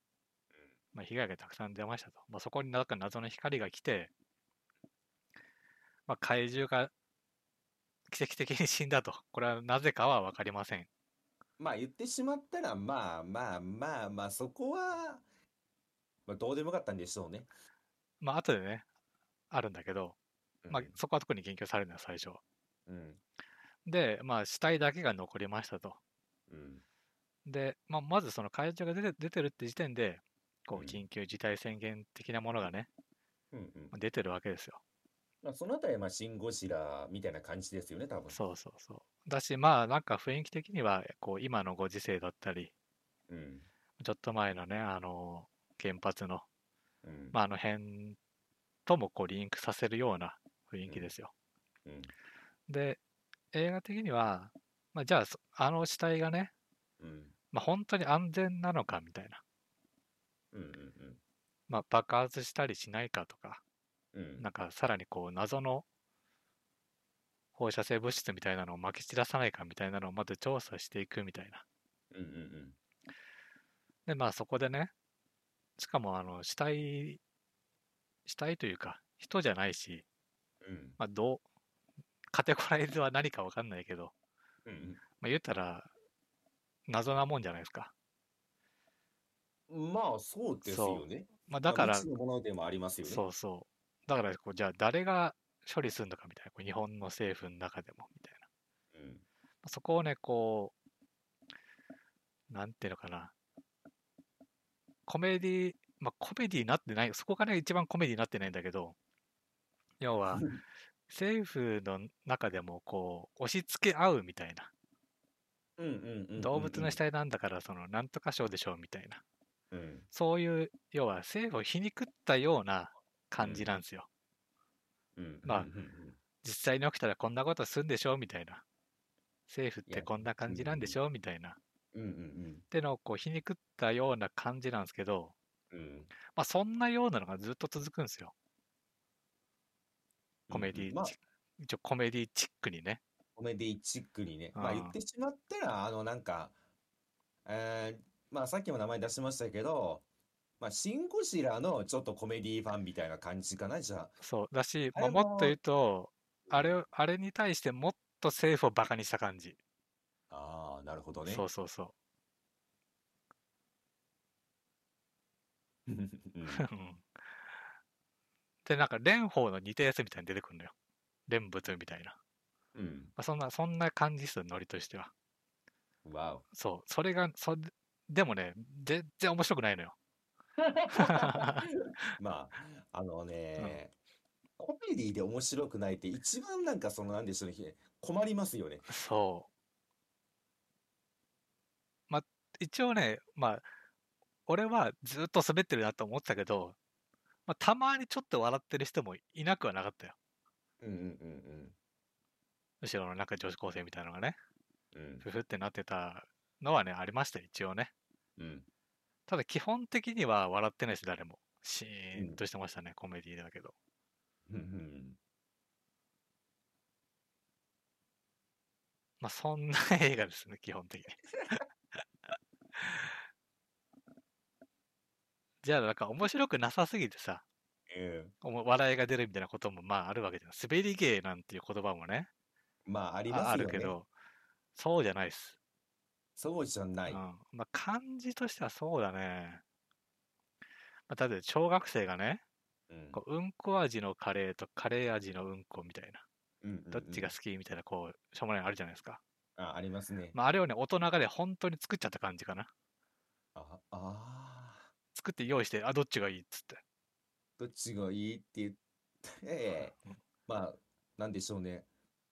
まあ、被害がたくさん出ましたと。まあ、そこになんか謎の光が来て、まあ、怪獣が奇跡的に死んだと。これはなぜかは分かりません。まあ言ってしまったら、まあまあまあまあ、そこは、まあどうでもよかったんでしょうね。まあ、後でね、あるんだけど、まあ、そこは特に言及されるのよ、最初。うん。で、まあ、死体だけが残りましたと。うん。で、まあ、まずその怪獣が出て出てるって時点で、こう、緊急事態宣言的なものがね、うんうんまあ出てるわけですよ。まあ、そのあたりは、まあ、シン・ゴジラみたいな感じですよね、多分。そうそうそう。だし、まあ、なんか雰囲気的には、こう、今のご時世だったり、うん。ちょっと前のね、あの、原発の、うん。まあ、あの辺ともこうリンクさせるような雰囲気ですよ。うん。で、映画的には、まあ、じゃあそ、あの死体がね、うん。まあ、本当に安全なのかみたいな、うん。うん。まあ、爆発したりしないかとか、うん。なんかさらにこう謎の放射性物質みたいなのをまき散らさないかみたいなのをまず調査していくみたいな。うん。うん。で、まあそこでね、しかもあの死体、死体というか人じゃないし、うん。まあどう、カテゴライズは何かわかんないけど、うん。まあ言ったら謎なもんじゃないですか。うん。まあ、そうですよね。まあだから、まあ未知のものでもありますよね。そうそう。だからこう、じゃあ誰が処理するのかみたいな、こう日本の政府の中でもみたいな。うん。そこをね、こう、なんていうのかな。コメディ、まあコメディになってない、そこがね、一番コメディになってないんだけど、要は、政府の中でもこう、押し付け合うみたいな。動物の死体なんだから、その、なんとか賞でしょうみたいな。うん。そういう、要は政府を皮肉ったような感じなんですよ。うん。まあうんうん実際に起きたらこんなことするんでしょ？みたいな。政府ってこんな感じなんでしょ？みたいな。っうん。うんてのをこう皮肉ったような感じなんですけど、うんうん。まあそんなようなのがずっと続くんですよ。コメディまあチ、一応コメディチックにね。コメディチックにね。まあ言ってしまったら、あのなんか、えー、まあさっきも名前出しましたけど、まあシン・ゴジラのちょっとコメディファンみたいな感じかな、じゃあ。そう。だし、あまあ、れももっと言うと、あれを、あれに対してもっと政府をバカにした感じ。ああ、なるほどね。そうそうそう。うんうんで、なんか蓮舫の似たやつみたいに出てくるのよ。蓮仏みたいな。うん。まあ、そんな、そんな感じですよ、ノリとしては。わお。そう。それが、そでもね、全然面白くないのよ。まあ、あのね、コメディで面白くないって一番なんかそのなんでしょうね、困りますよね。そう。まあ、一応ね、まあ、俺はずっと滑ってるなと思ってたけど、まあ、たまにちょっと笑ってる人もいなくはなかったよ。うんうんうん後ろのなんか女子高生みたいなのがね、うん。うんふふってなってたのはね、ありましたよ、一応ね。うん。ただ基本的には笑ってないし、誰も。シーンとしてましたね、コメディだけど。うんうんまあそんな 映画ですね、基本的に。じゃあなんか面白くなさすぎてさ、うん笑いが出るみたいなこともまああるわけじゃん。滑り芸なんていう言葉もね、まあ、ありあますよね。あるけど、そうじゃないっす。そうじゃない。うん、まあ感じとしてはそうだね。まあ、例えば小学生がね、うんこううんこ味のカレーとカレー味のうんこみたいな、うんうんうんどっちが好きみたいな、こう、しょうもないのあるじゃないですか。あ、ありますね。まああれをね、大人がね、本当に作っちゃった感じかな。あ、あ作って用意して、あ、どっちがいいっつって。ーどっちがいいって言って、うんまあ、なんでしょうね。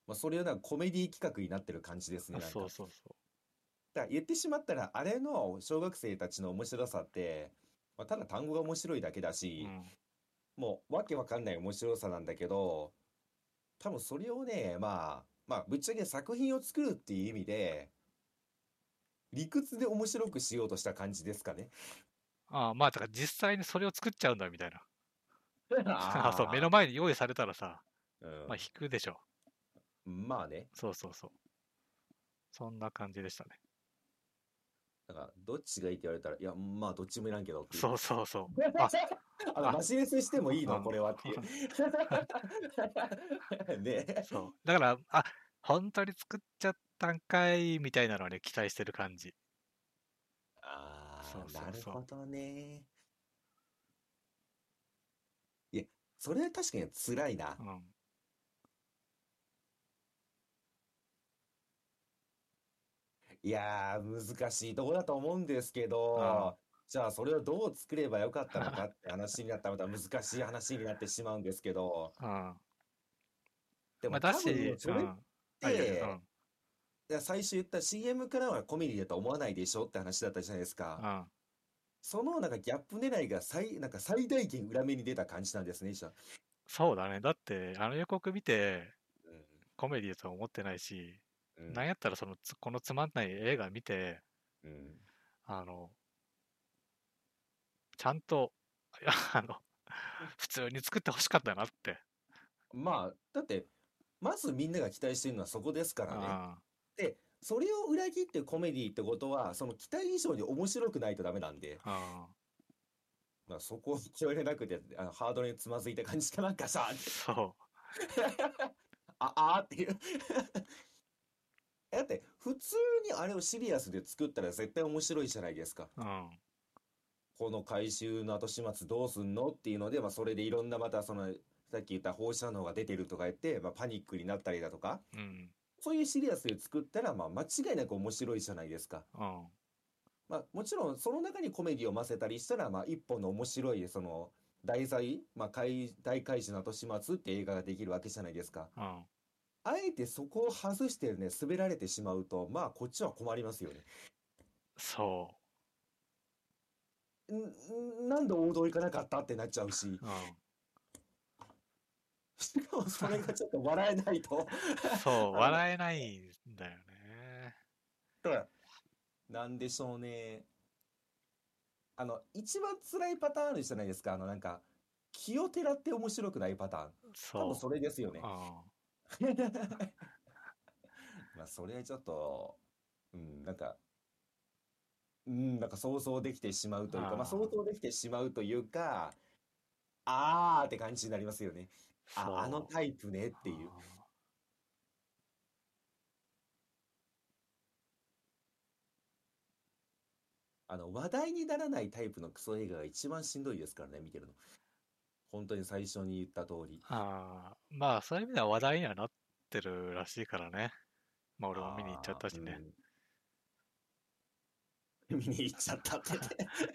まあ、それはなんかコメディ企画になってる感じですね。そうそうそだ言ってしまったら、あれの小学生たちの面白さって、まあ、ただ単語が面白いだけだう。し、うん。もうわけわかんない面白さなんだけど、多分それをね、まあ、まあ、ぶっちゃけ作品を作るっていう意味で、理屈で面白くしようとした感じですかね。ああまあ、だから実際にそれを作っちゃうんだみたいな。あ あそう、目の前に用意されたらさ、うんまあ引くでしょ。まあね、そうそうそう。そんな感じでしたね。だからどっちがいいって言われたら、いや、まあどっちもいらんけどっていう。そうそうそう。ああの、あマシレスしてもいいの？うんこれはっていう。ねそう。だから、あ、本当に作っちゃったんかいみたいなのはね、期待してる感じ。ああ、なるほどね。いや、それは確かに辛いなう。ん。いやー、難しいとこだと思うんですけど、じゃあそれをどう作ればよかったのかって話になったらまた難しい話になってしまうんですけど、うん。でもまあ、だし、多分それっうん。あいやいて、やいや最初言った CM からはコメディだと思わないでしょって話だったじゃないですか。ん。そのなんかギャップ狙いが最、なんか最大限裏目に出た感じなんですね、じゃあ。そうだね。だって、あの予告見て、うんコメディだとは思ってないし、うん。なんやったらそのつ、このつまんない映画見て、うん。あの、ちゃんと、あの、普通に作ってほしかったなって。まあ、だって、まずみんなが期待してるのはそこですからね。あで、それを裏切ってコメディってことは、その期待以上に面白くないとダメなんで、あ、まあ、そこを超えれなくて、あのハードルにつまずいた感じかなんかさ、そ あ、あーっていう。だって、普通にあれをシリアスで作ったら絶対面白いじゃないですか。う。うん。この回収の後始末どうすんのっていうので、まあ、それでいろんなまたその、さっき言った放射能が出てるとか言って、まあ、パニックになったりだとか、うん。そういうシリアスで作ったら、まあ、間違いなく面白いじゃないですか。うん。まあ、もちろんその中にコメディを混ぜたりしたら、まあ、一本の面白いその題材、まあ、怪大怪獣の後始末って映画ができるわけじゃないですか。うん。あえてそこを外してね滑られてしまうとまあこっちは困りますよね。そんんなんで王道行かなかったってなっちゃうし。う。うん。しかもそれがちょっと笑えないと。そう、笑えないんだよね。だからなんでしょうね。あの一番辛いパターンあるじゃないですかあのなんか気をてらって面白くないパターン多そう分。それですよね。うん。まあそれはちょっと、うん、なんか、うん、なんか想像できてしまうというか、まあ想像できてしまうというか、あーって感じになりますよね。そうあ、あのタイプねっていう。あの、話題にならないタイプのクソ映画が一番しんどいですからね、見てるの。本当に最初に言った通り。ああ、まあ、そういう意味では話題にはなってるらしいからね。まあ、俺も見に行っちゃったしね。うん見に行っちゃったってね。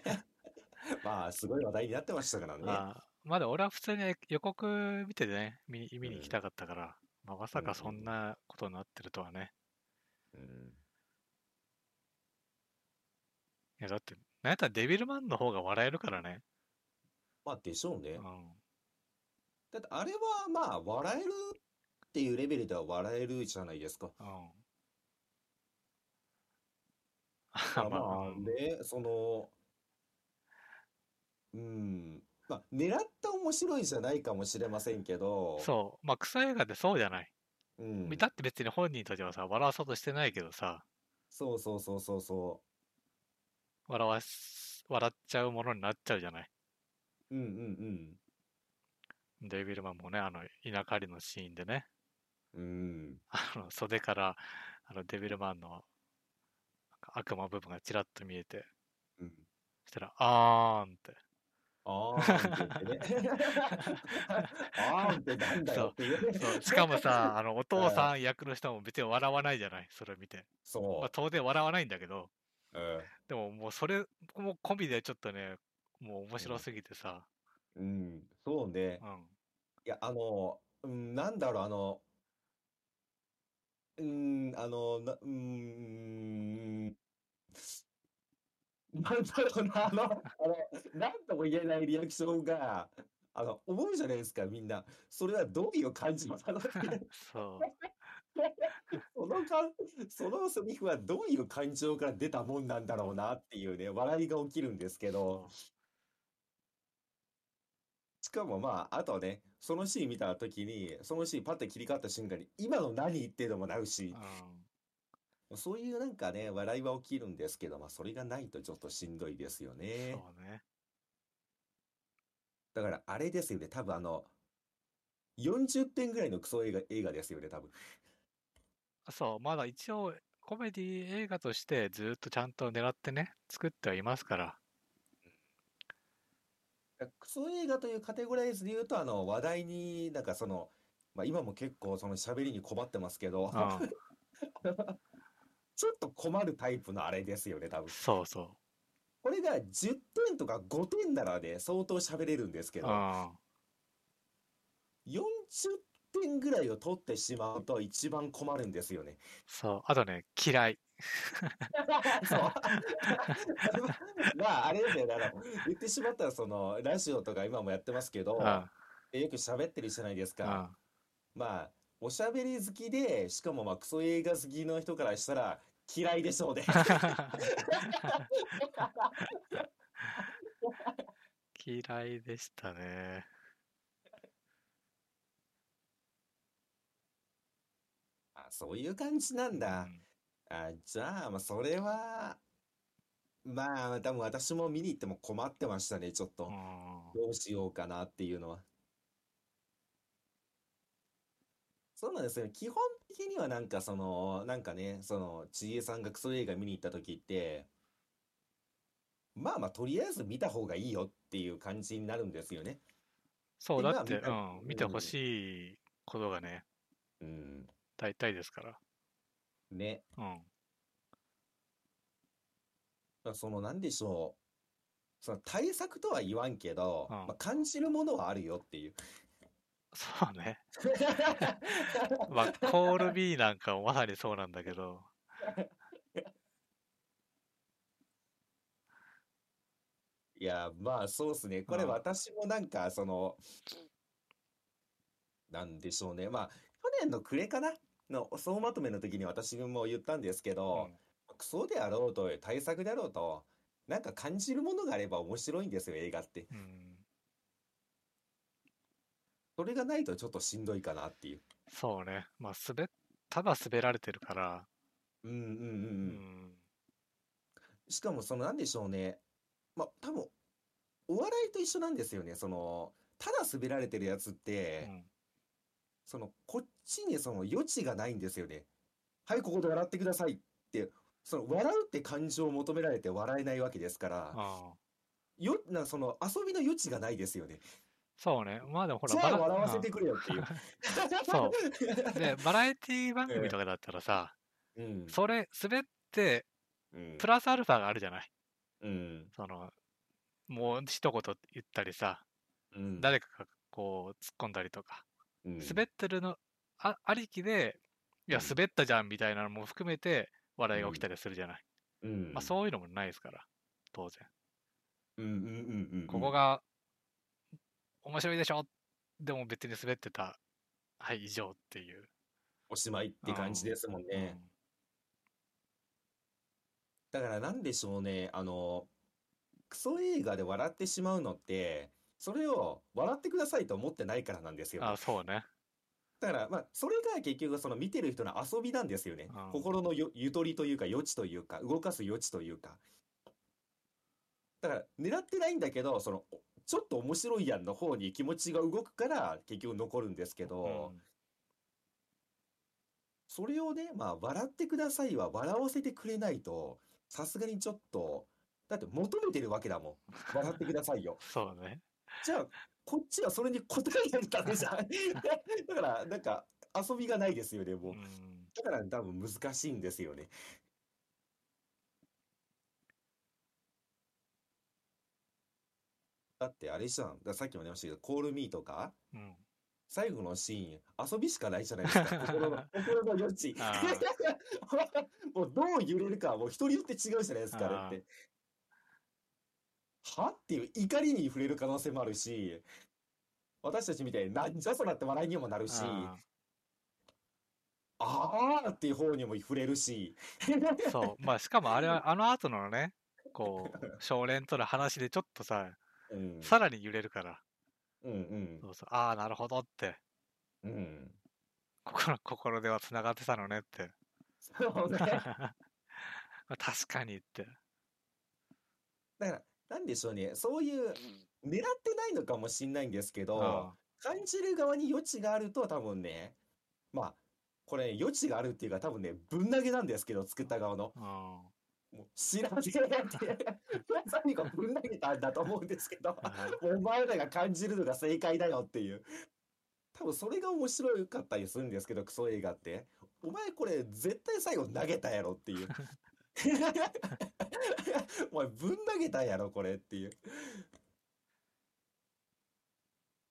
まあ、すごい話題になってましたからね。まあ、まだ俺は普通に予告見てね、見に見に行きたかったから、まあ、まさかそんなことになってるとはね。うんいや、だって、なんやったらデビルマンの方が笑えるからね。まあ、でしょうねう。ん。だって、あれはまあ、笑えるっていうレベルでは笑えるじゃないですか。うん。まあ まあ、まあうんね、その、うん、まあ、狙った面白いじゃないかもしれませんけど、そう。まあ、クソ映画ってそうじゃない。うん、だって別に本人たちはさ、笑わそうとしてないけどさ、そうそうそうそうそ笑わす、笑っちゃうものになっちゃうじゃない。う。うんうんデビルマンもね、あの、稲刈りのシーンでね、うん。うん。あの、袖から、あの、デビルマンの、なんか悪魔部分がちらっと見えて、うん。そしたら、あーんって。あーんって言ってね。あーんってなんだよっていうね。そうしかもさ、あの、お父さん役の人も別に笑わないじゃない、それを見て。まそあ、当然笑わないんだけど、う。うんでももうそれも込みでちょっとね、もう面白すぎてさ、うん、そうねう。ん。いや、あの、うん、なんだろう、あの、うん、あの、な、うん、なんだろうな、あの、あの、なんとも言えないリアクションが、あの、思うじゃないですか、みんな。それはどういう感じなの？そう。そのかん、そのセリフはどういう感情から出たもんなんだろうなっていうね、笑いが起きるんですけど、そしかもまあ、あとね、そのシーン見たときに、そのシーンパッて切り替わった瞬間に、今の何っていうのもなるしう、ん。そういうなんかね、笑いは起きるんですけど、まあ、それがないとちょっとしんどいですよね。そうね。だから、あれですよね、多分あの、40点ぐらいのクソ映画、映画ですよね、多分。そう、まだ一応コメディ映画としてずっとちゃんと狙ってね、作ってはいますから。クソ映画というカテゴライズで言うと、あの、話題に、なんかその、まあ、今も結構その喋りに困ってますけど、うん。ちょっと困るタイプのあれですよね、多分。そうそこれが10点とか5点ならね、相当喋れるんですけう。どう、ん。40点ぐらいを取ってしまうと一番困るんですよね。そう。あとね、嫌い。そう。まあ、あれですよね、あの、言ってしまったら、その、ラジオとか今もやってますけど、うん。よく喋ってるじゃないですうか。ん。まあ、おしゃべり好きで、しかもまあ、クソ映画好きの人からしたら嫌いでしょうね。嫌いでしたね。あ、そういう感じなんうだ。ん。あ、じゃあ、まあ、それは、まあ、多分私も見に行っても困ってましたね、ちょっと。うんどうしようかなっていうのは。そうなんですよ。基本的にはなんかその、なんかね、その、ちえさんがクソ映画見に行った時って、まあまあ、とりあえず見た方がいいよっていう感じになるんですよね。そう、でだって、うん、見てほしいことがね、うん。大体ですから。ね。うん。だからその、なんでしょう。その対策とは言わんけど、うんまあ、感じるものはあるよっていう。そうね。まあ、コール B なんかもまさにそうなんだけど、いや、まあそうですね。これうん私もなんか、その、なんでしょうね。まあ、去年の暮れかなの総まとめの時に私も言ったんですけうど、ん、クソであろうと、対策であろうと、なんか感じるものがあれば面白いんですよ、映画って。うん、それがないとちょっとしんどいかなっていう。そうね。まあ、滑っ、ただ滑られてるから、うんうんうんううん。ん、しかも、その、なんでしょうね。まあ、多分、お笑いと一緒なんですよね。その、ただ滑られてるやつっうて、ん、その、こっちにその余地がないんですよね。はい、ここで笑ってくださいって、その、笑うって感情を求められて笑えないわけですから、よ、な、その、遊びの余地がないですよね。そうね。まあでもほら、笑わせてくれよっていう。そうで、バラエティ番組とかだったらさ、うん。それ、滑って、うんプラスアルファがあるじゃない？うん。その、もう一言言ったりさ、うん。誰かがこう突っ込んだりとか、うん滑ってるのあありきで、いや、うん滑ったじゃんみたいなのも含めて笑いが起きたりするじゃない。うん。まあそういうのもないですから。当然。うんうんうんうんうん。ここが面白いでしょ？でも別に滑ってた。はい、以上っていう。おしまいって感じですもんね。うんだからなんでしょうね、あの、クソ映画で笑ってしまうのって、それを笑ってくださいと思ってないからなんですよね。あ、そうね。だから、まあ、それが結局その見てる人の遊びなんですよねうん。心のよゆとりというか余地というか、動かす余地というか。だから、狙ってないんだけど、その、ちょっと面白いやんの方に気持ちが動くから結局残るんですけど、うんそれをね、まあ、笑ってくださいは笑わせてくれないと、さすがにちょっと、だって求めてるわけだもん。笑ってくださいよ。そうね。じゃあ、こっちはそれに答えないとダメじゃん。だから、なんか、遊びがないですよね、もうう。ん。だから多分難しいんですよね。だってあれじゃん。さっきも言いましたけど、コールミーとか、うん。最後のシーン、遊びしかないじゃないですか。心の、心の余地あ。もうどう揺れるかはもう人によって違うじゃないですか、あれって。は？っていう怒りに触れる可能性もあるし、私たちみたいになんじゃそらって笑いにもなるし、ああーっていう方にも触れるし。ーそう。まあ、しかもあれは、あの後のね、こう、少年との話でちょっとさ、うん。さらに揺れるから。うんうんそうそう。ああ、なるほどって。うん。心、心では繋がってたのねって。そうね。まあ確かにって。だから、なんでしょうね。そういう、狙ってないのかもしんないんですけど、あ感じる側に余地があると多分ね、まあ、これ余地があるっていうか多分ね、ぶん投げなんですけど、作った側の。あもう知らねえって、最後ぶん投げたんだと思うんですけど、お前らが感じるのが正解だよっていう。多分それが面白かったりするんですけど、クソ映画って。お前これ絶対最後投げたやろっていう。お前ぶん投げたやろこれっていう。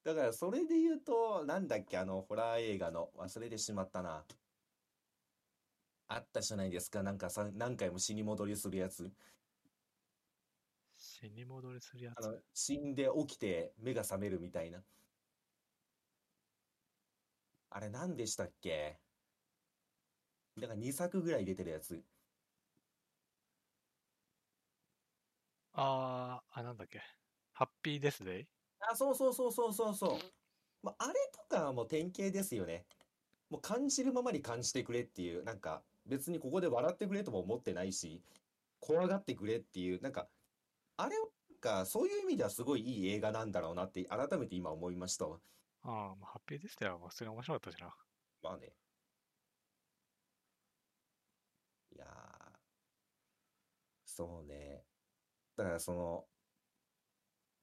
だからそれで言うと、なんだっけ、あの、ホラー映画の、忘れてしまったな。あったじゃないですか、なんかさ、何回も死に戻りするやつ。死に戻りするやつ。あの、死んで起きて目が覚めるみたいな。あれ何でしたっけ？だから2作ぐらい出てるやつ。ああ、あ、なんだっけ。ハッピーデスデイあ、そうそうそうそうそうそう。まあ、あれとかはもう典型ですよね。もう感じるままに感じてくれっていう、なんか別にここで笑ってくれとも思ってないし、怖がってくれっていう、なんか、あれがそういう意味ではすごいいい映画なんだろうなって改めて今思いましたわ。ああ、まあ、ハッピーデスデイは普通に面白かったしな。まあね。いやー、そうね。だからその、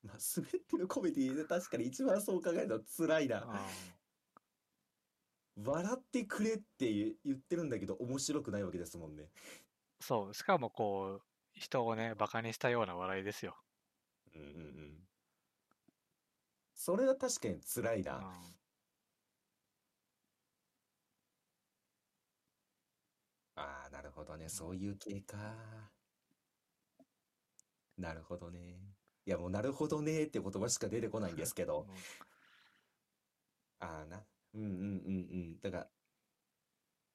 まあ、滑ってるコメディで確かに一番そう考えると辛いな。あ笑ってくれって言言ってるんだけど面白くないわけですもんね。ーそう。しかもこう、人をね、バカにしたような笑いですよ。うんうんうん。それは確かに辛いな。うんああ、なるほどね。そういう系か。なるほどね。いやもうなるほどねって言葉しか出てこないんですけど。うんああな。うんうんうんうん。だから、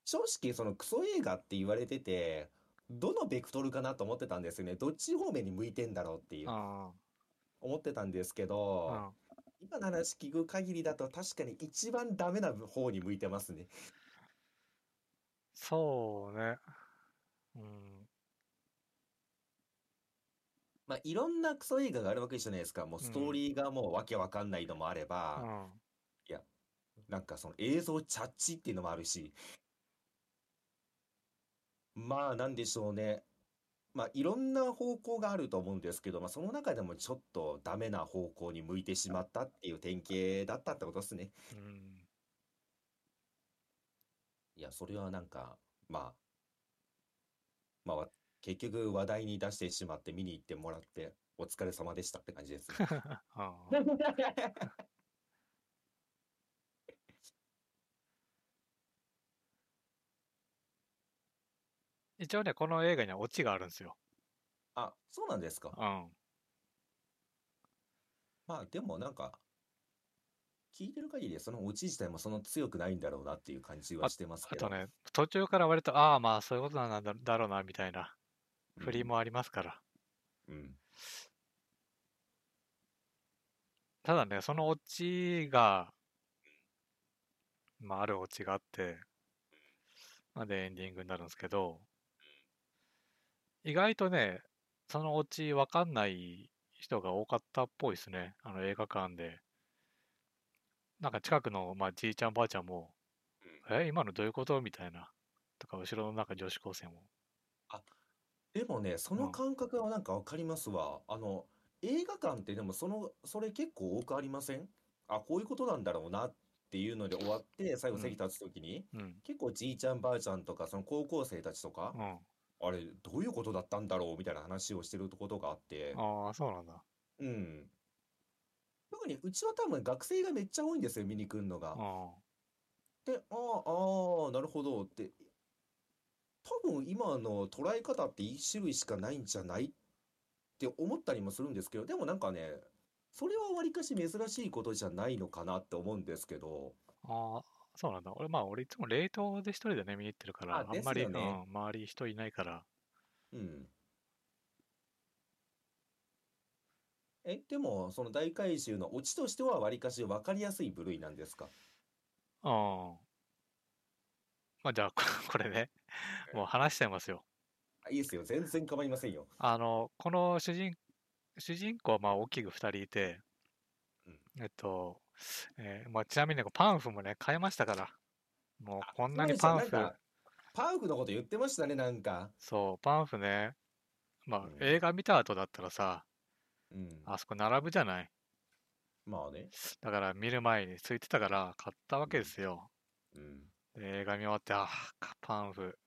正直そのクソ映画って言われてて、どのベクトルかなと思ってたんですよね。どっち方面に向いてんだろうっていう、あ思ってたんですけあ、ど、うん今の話聞く限りだと確かに一番ダメな方に向いてますね。そうね。うん。まあ、いろんなクソ映画があるわけじゃないですか。もうストーリーがもうわけわかんないのもあれうば、ん。なんかその映像チャッチっていうのもあるし、まあなんでしょうね。まあいろんな方向があると思うんですけど、まあその中でもちょっとダメな方向に向いてしまったっていう典型だったってことですね。うん。いや、それはなんか、まあ、まあわ結局話題に出してしまって見に行ってもらってお疲れ様でしたって感じですね。あ あ一応ね、この映画にはオチがあるんですよ。あ、そうなんですか？うん。まあでもなんか、聞いてる限りでそのオチ自体もその強くないんだろうなっていう感じはしてますけど。あとね、途中から割と、ああ、まあそういうことなんだだろうな、みたいなうん、振りもありますから。うん。ただね、そのオチが、まああるオチがあって、まあでエンディングになるんですけど、意外とね、そのオチわかんない人が多かったっぽいですね。あの映画館で。なんか近くの、まあ、じいちゃんばあちゃんも、え、今のどういうこと？みたいな。とか、後ろのなんか女子高生も。でもね、その感覚はなんかわかりますわ。あの、映画館ってでもその、それ結構多くありません？あ、こういうことなんだろうなっていうので終わって、最後席立つときに、うん。結構じいちゃんばあちゃんとか、その高校生たちとかう、ん。あれ、どういうことだったんだろうみたいな話をしてることがあって、ああ、そうなんだ。うん。特にうちは多分学生がめっちゃ多いんですよ、見に来るのが。あで、ああ、ああ、なるほどって、多分今の捉え方って一種類しかないんじゃないって思ったりもするんですけど、でもなんかね、それはわりかし珍しいことじゃないのかなって思うんですけど、あ、ああ、そうなんだ。俺、まあ、俺いつも冷凍で一人でね、見に行ってるから、ああんまり、うん、周り人いないから。うん。え、でも、その大怪獣のオチとしてはわりかし分かりやすい部類なんですか？うん。まあ、じゃあ、こ これね、もう話しちゃいますよ。あいいですよ、全然構いませんよ。あの、この主人、主人公はまあ大きく2人いて、うんえっと、えーまあ、ちなみにねパンフもね、買いましたから。もうあこんなにパンフ、パンフのこと言ってましたね、なんか。そう、パンフね、まあうん映画見た後だったらさ、うん。あそこ並ぶじゃない。まあね。だから見る前についてたから買ったわけですよ。うん。で映画見終わって、ああ、パンフ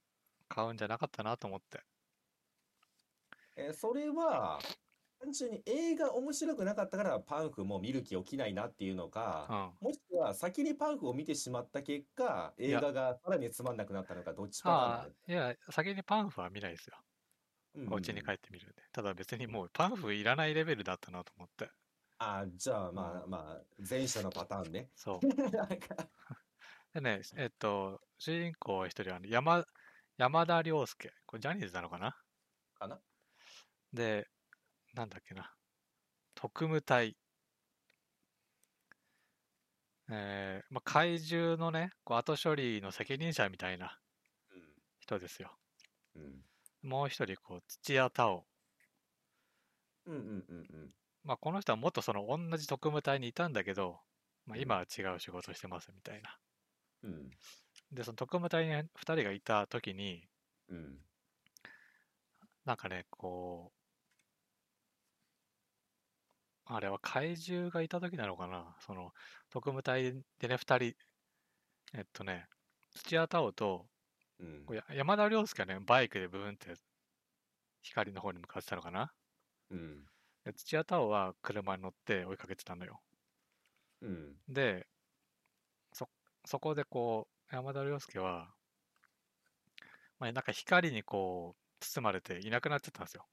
買うんじゃなかったなと思って。えーそれは、単純に映画面白くなかったからパンフも見る気起きないなっていうのうか、ん。もしくは先にパンフを見てしまった結果、映や画がさらにつまんなくなったのか、どっちパターンあないや、先にパンフは見ないですよ。うんお家に帰ってみるんで。ただ別にもうパンフいらないレベルだったなと思って。あーじゃあまあまあ、前者のパターンね。そう。なんかでね、えっと、主人公は一人は、ね、山、山田涼介。これジャニーズなのかな？かな？で、なんだっけな。特務隊。えーまあ、怪獣のね、こう後処理の責任者みたいな人ですよ。うん。うん。もう一人、こう、土屋太鳳。うんうんうんうん。まあ、この人はもっとその同じ特務隊にいたんだけど、まあ、うん今は違う仕事してますみたいな。うん。で、その特務隊に2人がいた時に、うん。なんかね、こう、あれは怪獣がいた時なのかな？その、特務隊でね、2人、えっとね、土屋太鳳と、うん山田涼介はね、バイクでブーンって光の方に向かってたのかな？うん。で土屋太鳳は車に乗って追いかけてたのよ。うん。で、そ、そこでこう、山田涼介は、まあ、なんか光にこう、包まれていなくなっちゃったんですよ。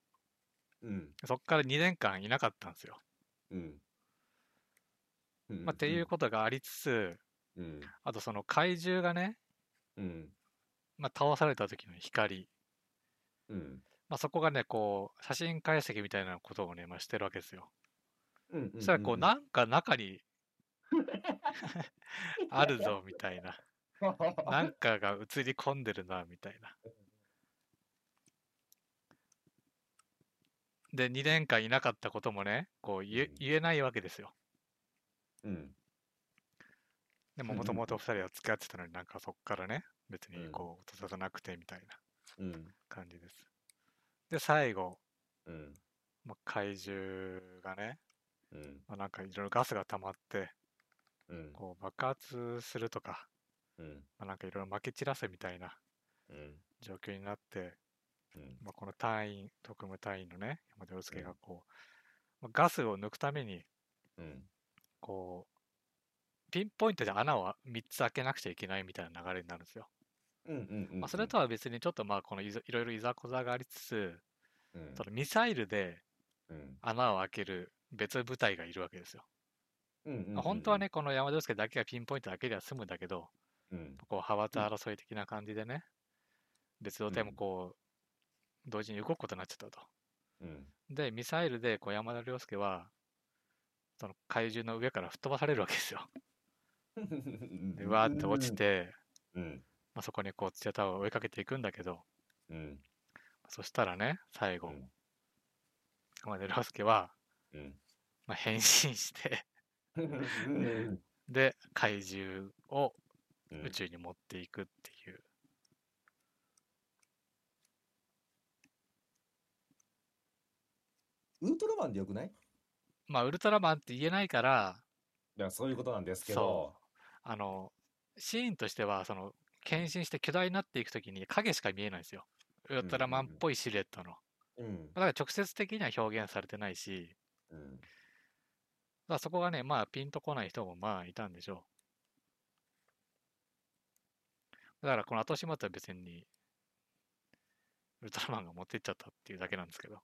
うん。そっから2年間いなかったんですよ。うん。うん。まあ、っていうことがありつつ、うん。あとその怪獣がね、うん。まあ、倒された時の光、うん。まあ、そこがね、こう、写真解析みたいなことをね、まあ、してるわけですよ。うん。うん。そしたらこう、なんか中に あるぞ、みたいな。なんかが映り込んでるな、みたいな。で、2年間いなかったこともね、こう言えうん言えないわけですよ。うん。でも、もともと2人は付き合ってたのになんかそっからね、別にうんこう、音沙汰なくてみたいなうん。感じです。で、最後、うん。まあ、怪獣がね、うん。まあ、なんかいろいろガスが溜まって、うん。こう爆発するとか、うん。まあ、なんかいろいろ撒き散らせみたいなうん。状況になって、うん。まあ、この隊員、特務隊員のね、山田洋介がこう、まあ、ガスを抜くために、うん。こう、ピンポイントで穴を3つ開けなくちゃいけないみたいな流れになるんですよ。まあ、それとは別にちょっとまあこのいろいろいざこざがありつつ、うんそのミサイルでうん穴を開ける別部隊がいるわけですよ。うんうんうんまあ本当はね、この山田涼介だけがピンポイントだけでは済むんだけど、うん。こう派閥争い的な感じでね、別動隊もこう、同時に動くことになっちゃったと。うん。で、ミサイルでこう山田涼介は、その怪獣の上から吹っ飛ばされるわけですよ。で、うわーって落ちて、うん。まあ、そこにこう土屋太鳳を追いかけていくんだけど、うん。そしたらね、最後、うん。山田涼介は、うん。まあ、変身して、うん。で、怪獣をうん宇宙に持っていくっていう。ウルトラマンでよくない？まあ、ウルトラマンって言えないから、いやそういうことなんですけど。あの、シーンとしては、その、変身して巨大になっていくときに影しか見えないんですよ。ウルトラマンっぽいシルエットの。うんだから直接的には表現されてないし、うん。だからそこがね、まあピンとこない人もまあいたんでしょう。だからこの後始末は別に、ウルトラマンが持ってっちゃったっていうだけなんですけど、ま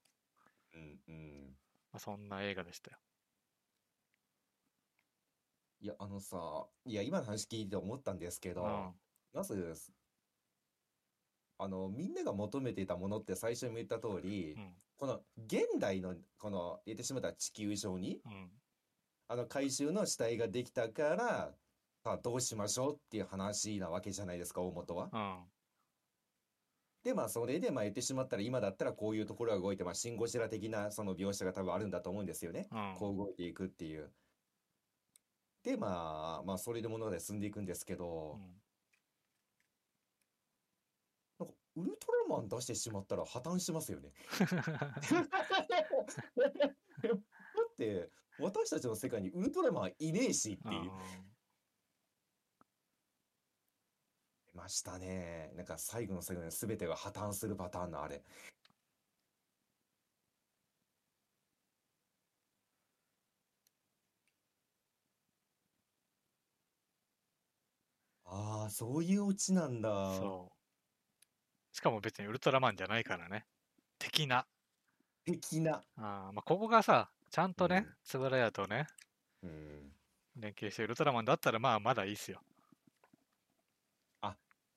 うんうんあ、そんな映画でしたよ。いやあのさいや今の話聞いて思ったんですけど、うん。まずあのみんなが求めていたものって最初にも言った通り、うん。この現代のこの言ってしまったら地球上にうん。あの回収の死体ができたからさあどうしましょうっていう話なわけじゃないですか大元は。うん。でまあそれでまあ言ってしまったら今だったらこういうところが動いてまあシン・ゴジラ的なその描写が多分あるんだと思うんですよね。うん。こう動いていくっていう。でまあまあそれで物語進んでいくんですけど、うんなんかウルトラマン出してしまったら破綻しますよね。だって私たちの世界にウルトラマンいねえしっていう。いましたね。なんか最後の最後に全てが破綻するパターンのあれ。ああ、そういうオチなんだ。そう。しかも別にウルトラマンじゃないからね。的な。的な。あーまあ、ここがさ、ちゃんとね、円谷とね、うん。連携してウルトラマンだったらまあまだいいっすよ。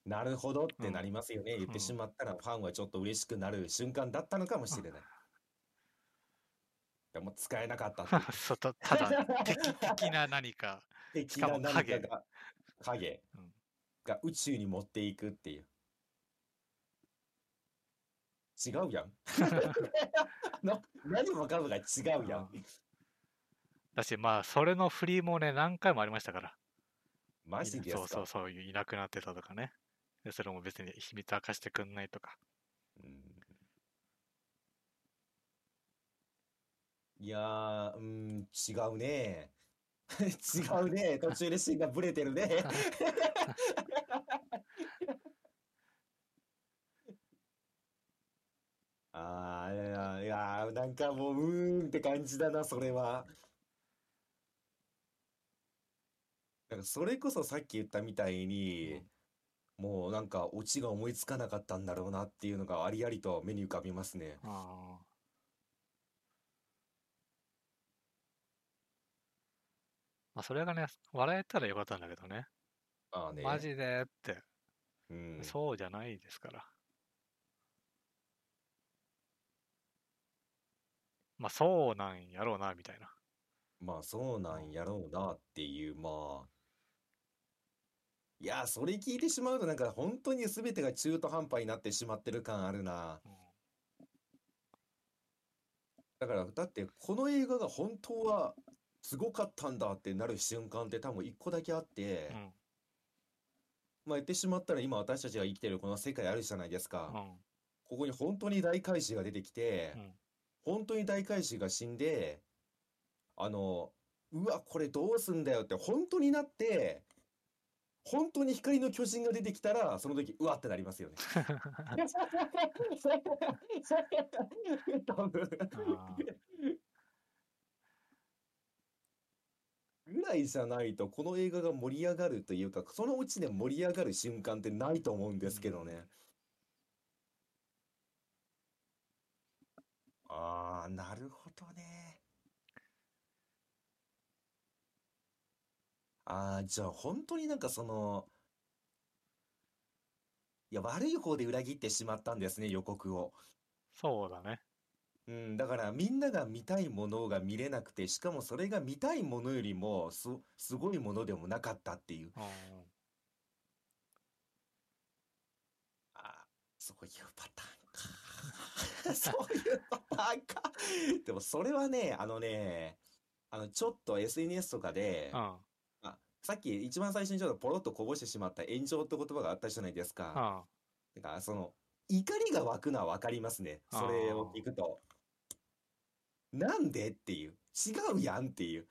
なるほどってなりますよね。言ってしまったらファンはちょっと嬉しくなる瞬間だったのかもしれない。でも使えなかったった ただ敵的な何か。的な何か影が影うんが宇宙に持っていくっていう。違うやん。な何もかもが違うやん。だしまあそれの振りもね何回もありましたから。マジですか？そうそうそういなくなってたとかね。でそれも別に秘密明かしてくんないとか。うんいやー、うん、違うね。違うね。途中で芯がブレてるね。ああ、いや、いや、なんかもう、うーんって感じだな、それは。なんかそれこそさっき言ったみたいに、もうなんかオチが思いつかなかったんだろうなっていうのがありありと目に浮かびますね。あーまあそれがね、笑えたらよかったんだけどね。ああね。マジでって、うん。そうじゃないですから。まあそうなんやろうな、みたいな。まあそうなんやろうなっていう、まあ。いや、それ聞いてしまうとなんか本当に全てが中途半端になってしまってる感あるな。うんだから、だってこの映画が本当はすごかったんだってなる瞬間って多分一個だけあって、うんまあ言ってしまったら今私たちが生きてるこの世界あるじゃないですか。うんここに本当に大怪獣が出てきて、うん本当に大怪獣が死んで、あの、うわ、これどうすんだよって本当になって、本当に光の巨人が出てきたら、その時、うわってなりますよね。ぐらいじゃないと、この映画が盛り上がるというか、そのうちで盛り上がる瞬間ってないと思うんですけどね。あ、なるほどね。ああ、じゃあ本当になんかその、いや、悪い方で裏切ってしまったんですね、予告を。そうだね。うん、だからみんなが見たいものが見れなくて、しかもそれが見たいものよりもす、すごいものでもなかったっていう。うん。あそういうパターンか。そういうパターンか。でもそれはね、あのね、あの、ちょっと SNS とかで、うん。あ、さっき一番最初にちょっとポロッとこぼしてしまった炎上って言葉があったじゃないですか。うん。だからその、怒りが湧くのはわかりますね。それを聞くと。なんでっていう。違うやんっていう。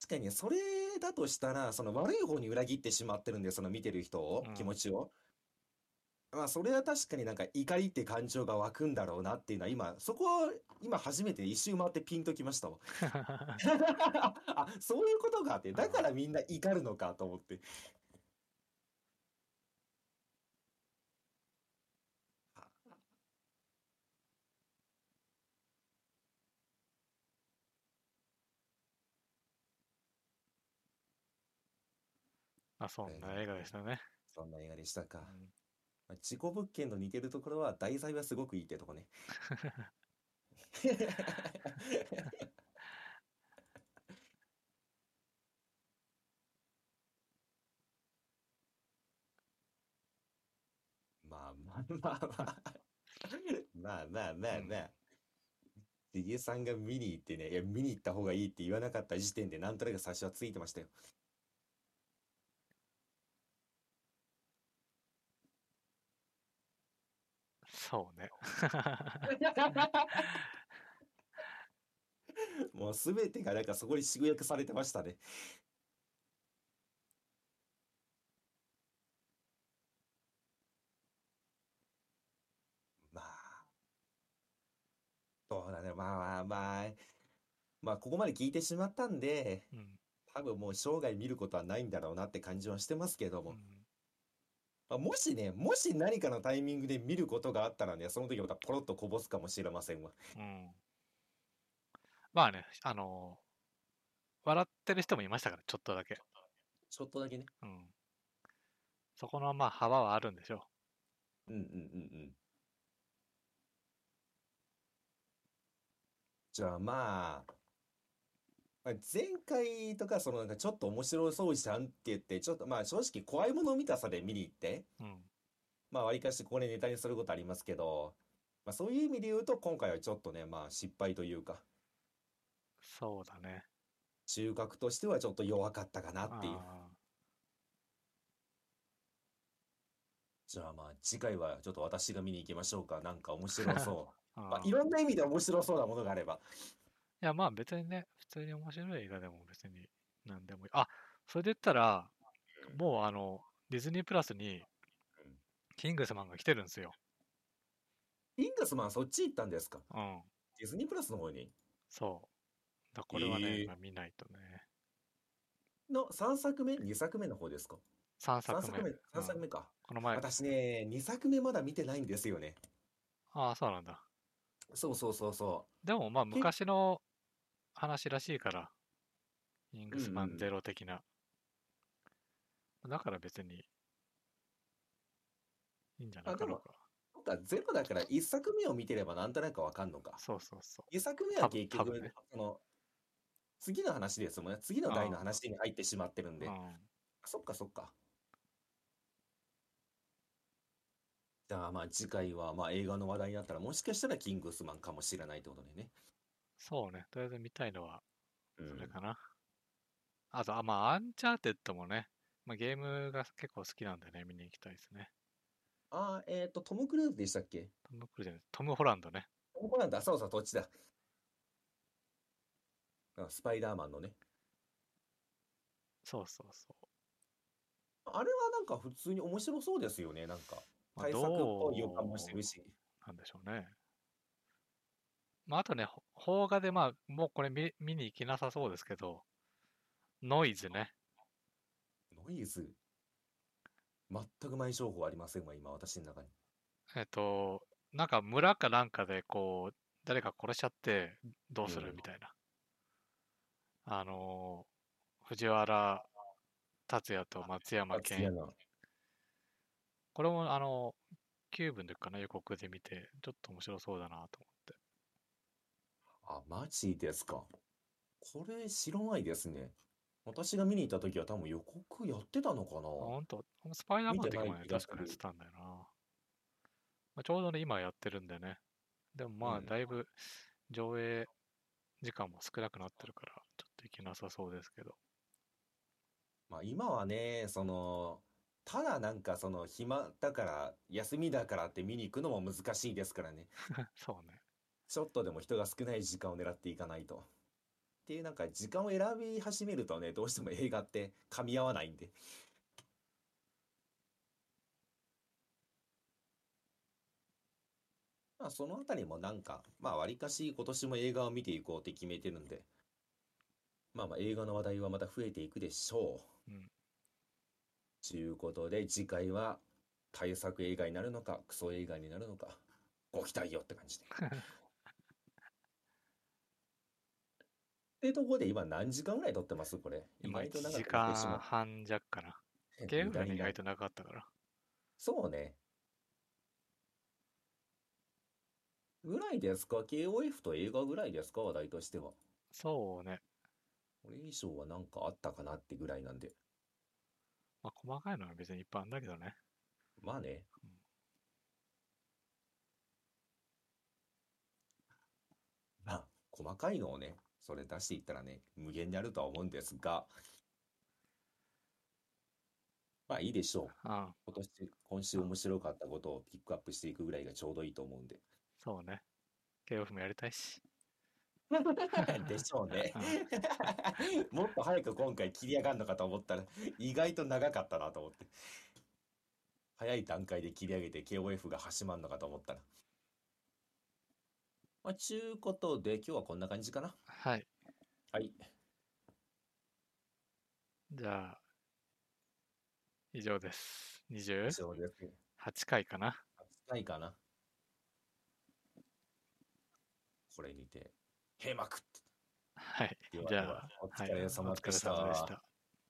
確かにね、それだとしたら、その悪い方に裏切ってしまってるんで、その見てる人をうん、気持ちを。まあ、それは確かになんか怒りって感情が湧くんだろうなっていうのは今、そこは今初めて一周回ってピンときましたわ。あ、そういうことかって。だからみんな怒るのかと思って。まあ、そんな映画でしたね。そんな映画でしたか。うんまあ事故物件と似てるところは題材はすごくいいってとこね。まあまあまあまあ。まあまあまあまあ。リゲさんが見に行ってね、いや、見に行った方がいいって言わなかった時点で、なんとなく最初はついてましたよ。そうね。もうすべてがなんかそこに集約されてましたね。まあ、そうだね。まあまあまあ、まあここまで聞いてしまったんで、うん。多分もう生涯見ることはないんだろうなって感じはしてますけども。うんまあ、もしね、もし何かのタイミングで見ることがあったらね、その時またポロッとこぼすかもしれませんわ。うん。まあね、あの笑ってる人もいましたから、ちょっとだけ。ちょっとだけね。うん。そこのまあ幅はあるんでしょうんうんうんうん。じゃあまあ、まあ前回とかそのなんかちょっと面白そうじゃんって言って、ちょっとまあ正直怖いもの見たさで見に行って、う。うん。まあわりかしこれネタにすることありますけど、まあそういう意味で言うと今回はちょっとね、まあ失敗というか、そうだね。収穫としてはちょっと弱かったかなっていう。あじゃあまあ次回はちょっと私が見に行きましょうか。なんか面白そう。まあ、ーいろんな意味で面白そうなものがあれば。いや、まあ別にね、普通に面白い映画でも別に何でもいい。あ、それで言ったら、もうあの、ディズニープラスにうん、キングスマンが来てるんですよ。インガスマンそっち行ったんですか？うん。ディズニープラスの方に？そう。だこれはね、えーまあ見ないとね。の3作目 ?2 作目の方ですか？3 ?3 作目。作目、3作うん目か。この前、私ね、2作目まだ見てないんですよね。ああ、そうなんだ。そうそうそうそでもまあ昔の話らしいから、キングスマンゼロ的な。だから別に、いいんじゃないかなあでも。う。なんかゼロだから1作目を見てればなんとなくわかんのか。そうそうそ2作目は結局、ねその、次の話ですもんね。次の代の話に入ってしまってるんう。で。うん。そっかそっか。じゃあまあ次回はまあ映画の話題になったらもしかしたらキングスマンかもしれないってことでね。そうね。とりあえず見たいのは、うんそれかな。あと、あまあ、アンチャーテッドもね、まあ、ゲームが結構好きなんでね、見に行きたいですね。あー、えっと、トム・クルーズでしたっけ？トム・クルーズじゃないトム・ホランドね。トム・ホランド、あそうそう、どっちだ。あスパイダーマンのね。そうそうそう。あれはなんか普通に面白そうですよね、なんか。まあ大作っぽい予感もしてるし。なんでしょうね。まあ、あとね、ほ邦画で、まあ、もうこれ見見に行きなさそうですけど、ノイズね。ノイズ？全く前情報ありませんわ、今、私の中に。えっと、なんか村かなんかでこう、誰か殺しちゃってどうすうんるみたいな。あのー藤原達也と松山健。これもあの、ーブの時かな予告で見て、ちょっと面白そうだなと思って。あ、マジですか。これ知らないですね。私が見に行った時は多分予告やってたのかあ、なほんと、スパイダーマンの時もね、見てない気が確かにやってたんだよな。まあ、ちょうどね、今やってるんでね。でもまあ、うんだいぶ上映時間も少なくなってるから、ちょっといけなさそうですけど。まあ今はね、その、ただなんかその暇だから、休みだからって見に行くのも難しいですからね。そうね。ちょっとでも人が少ない時間を狙っていかないと。っていうなんか時間を選び始めるとね、どうしても映画って噛み合わないんで。まあそのあたりもなんか、まあわりかし今年も映画を見ていこうって決めてるんで、まあまあ映画の話題はまた増えていくでしょう。うん。ということで次回は大作映画になるのか、クソ映画になるのか、ご期待よって感じで。ってとこで今何時間ぐらい撮ってますこれ。今1意外と長く時間半弱かな。ゲームがね意外と長かったから。そうね。ぐらいですか ?KOF と映画ぐらいですか？話題としては。そうね。これ以上はなんかあったかなってぐらいなんで。まあ、細かいのは別にいっぱいあるんだけどね。まあね。まあ、細かいのをね、それ出していったらね、無限にあるとは思うんですが、まあいいでしょう。うん。今年、今週面白かったことをピックアップしていくぐらいがちょうどいいと思うんで。そうね。KOF もやりたいし。でしょうね。もっと早く今回切り上がるのかと思ったら、意外と長かったなと思って。早い段階で切り上げて KOF が始まるのかと思ったら。まあ、ちゅうことで、今日はこんな感じかな。はい。はい。じゃあ、以上です。以28上です。回かな。ないかな。これにて、閉幕はい。じゃあおはい。疲れ様でした。様でした。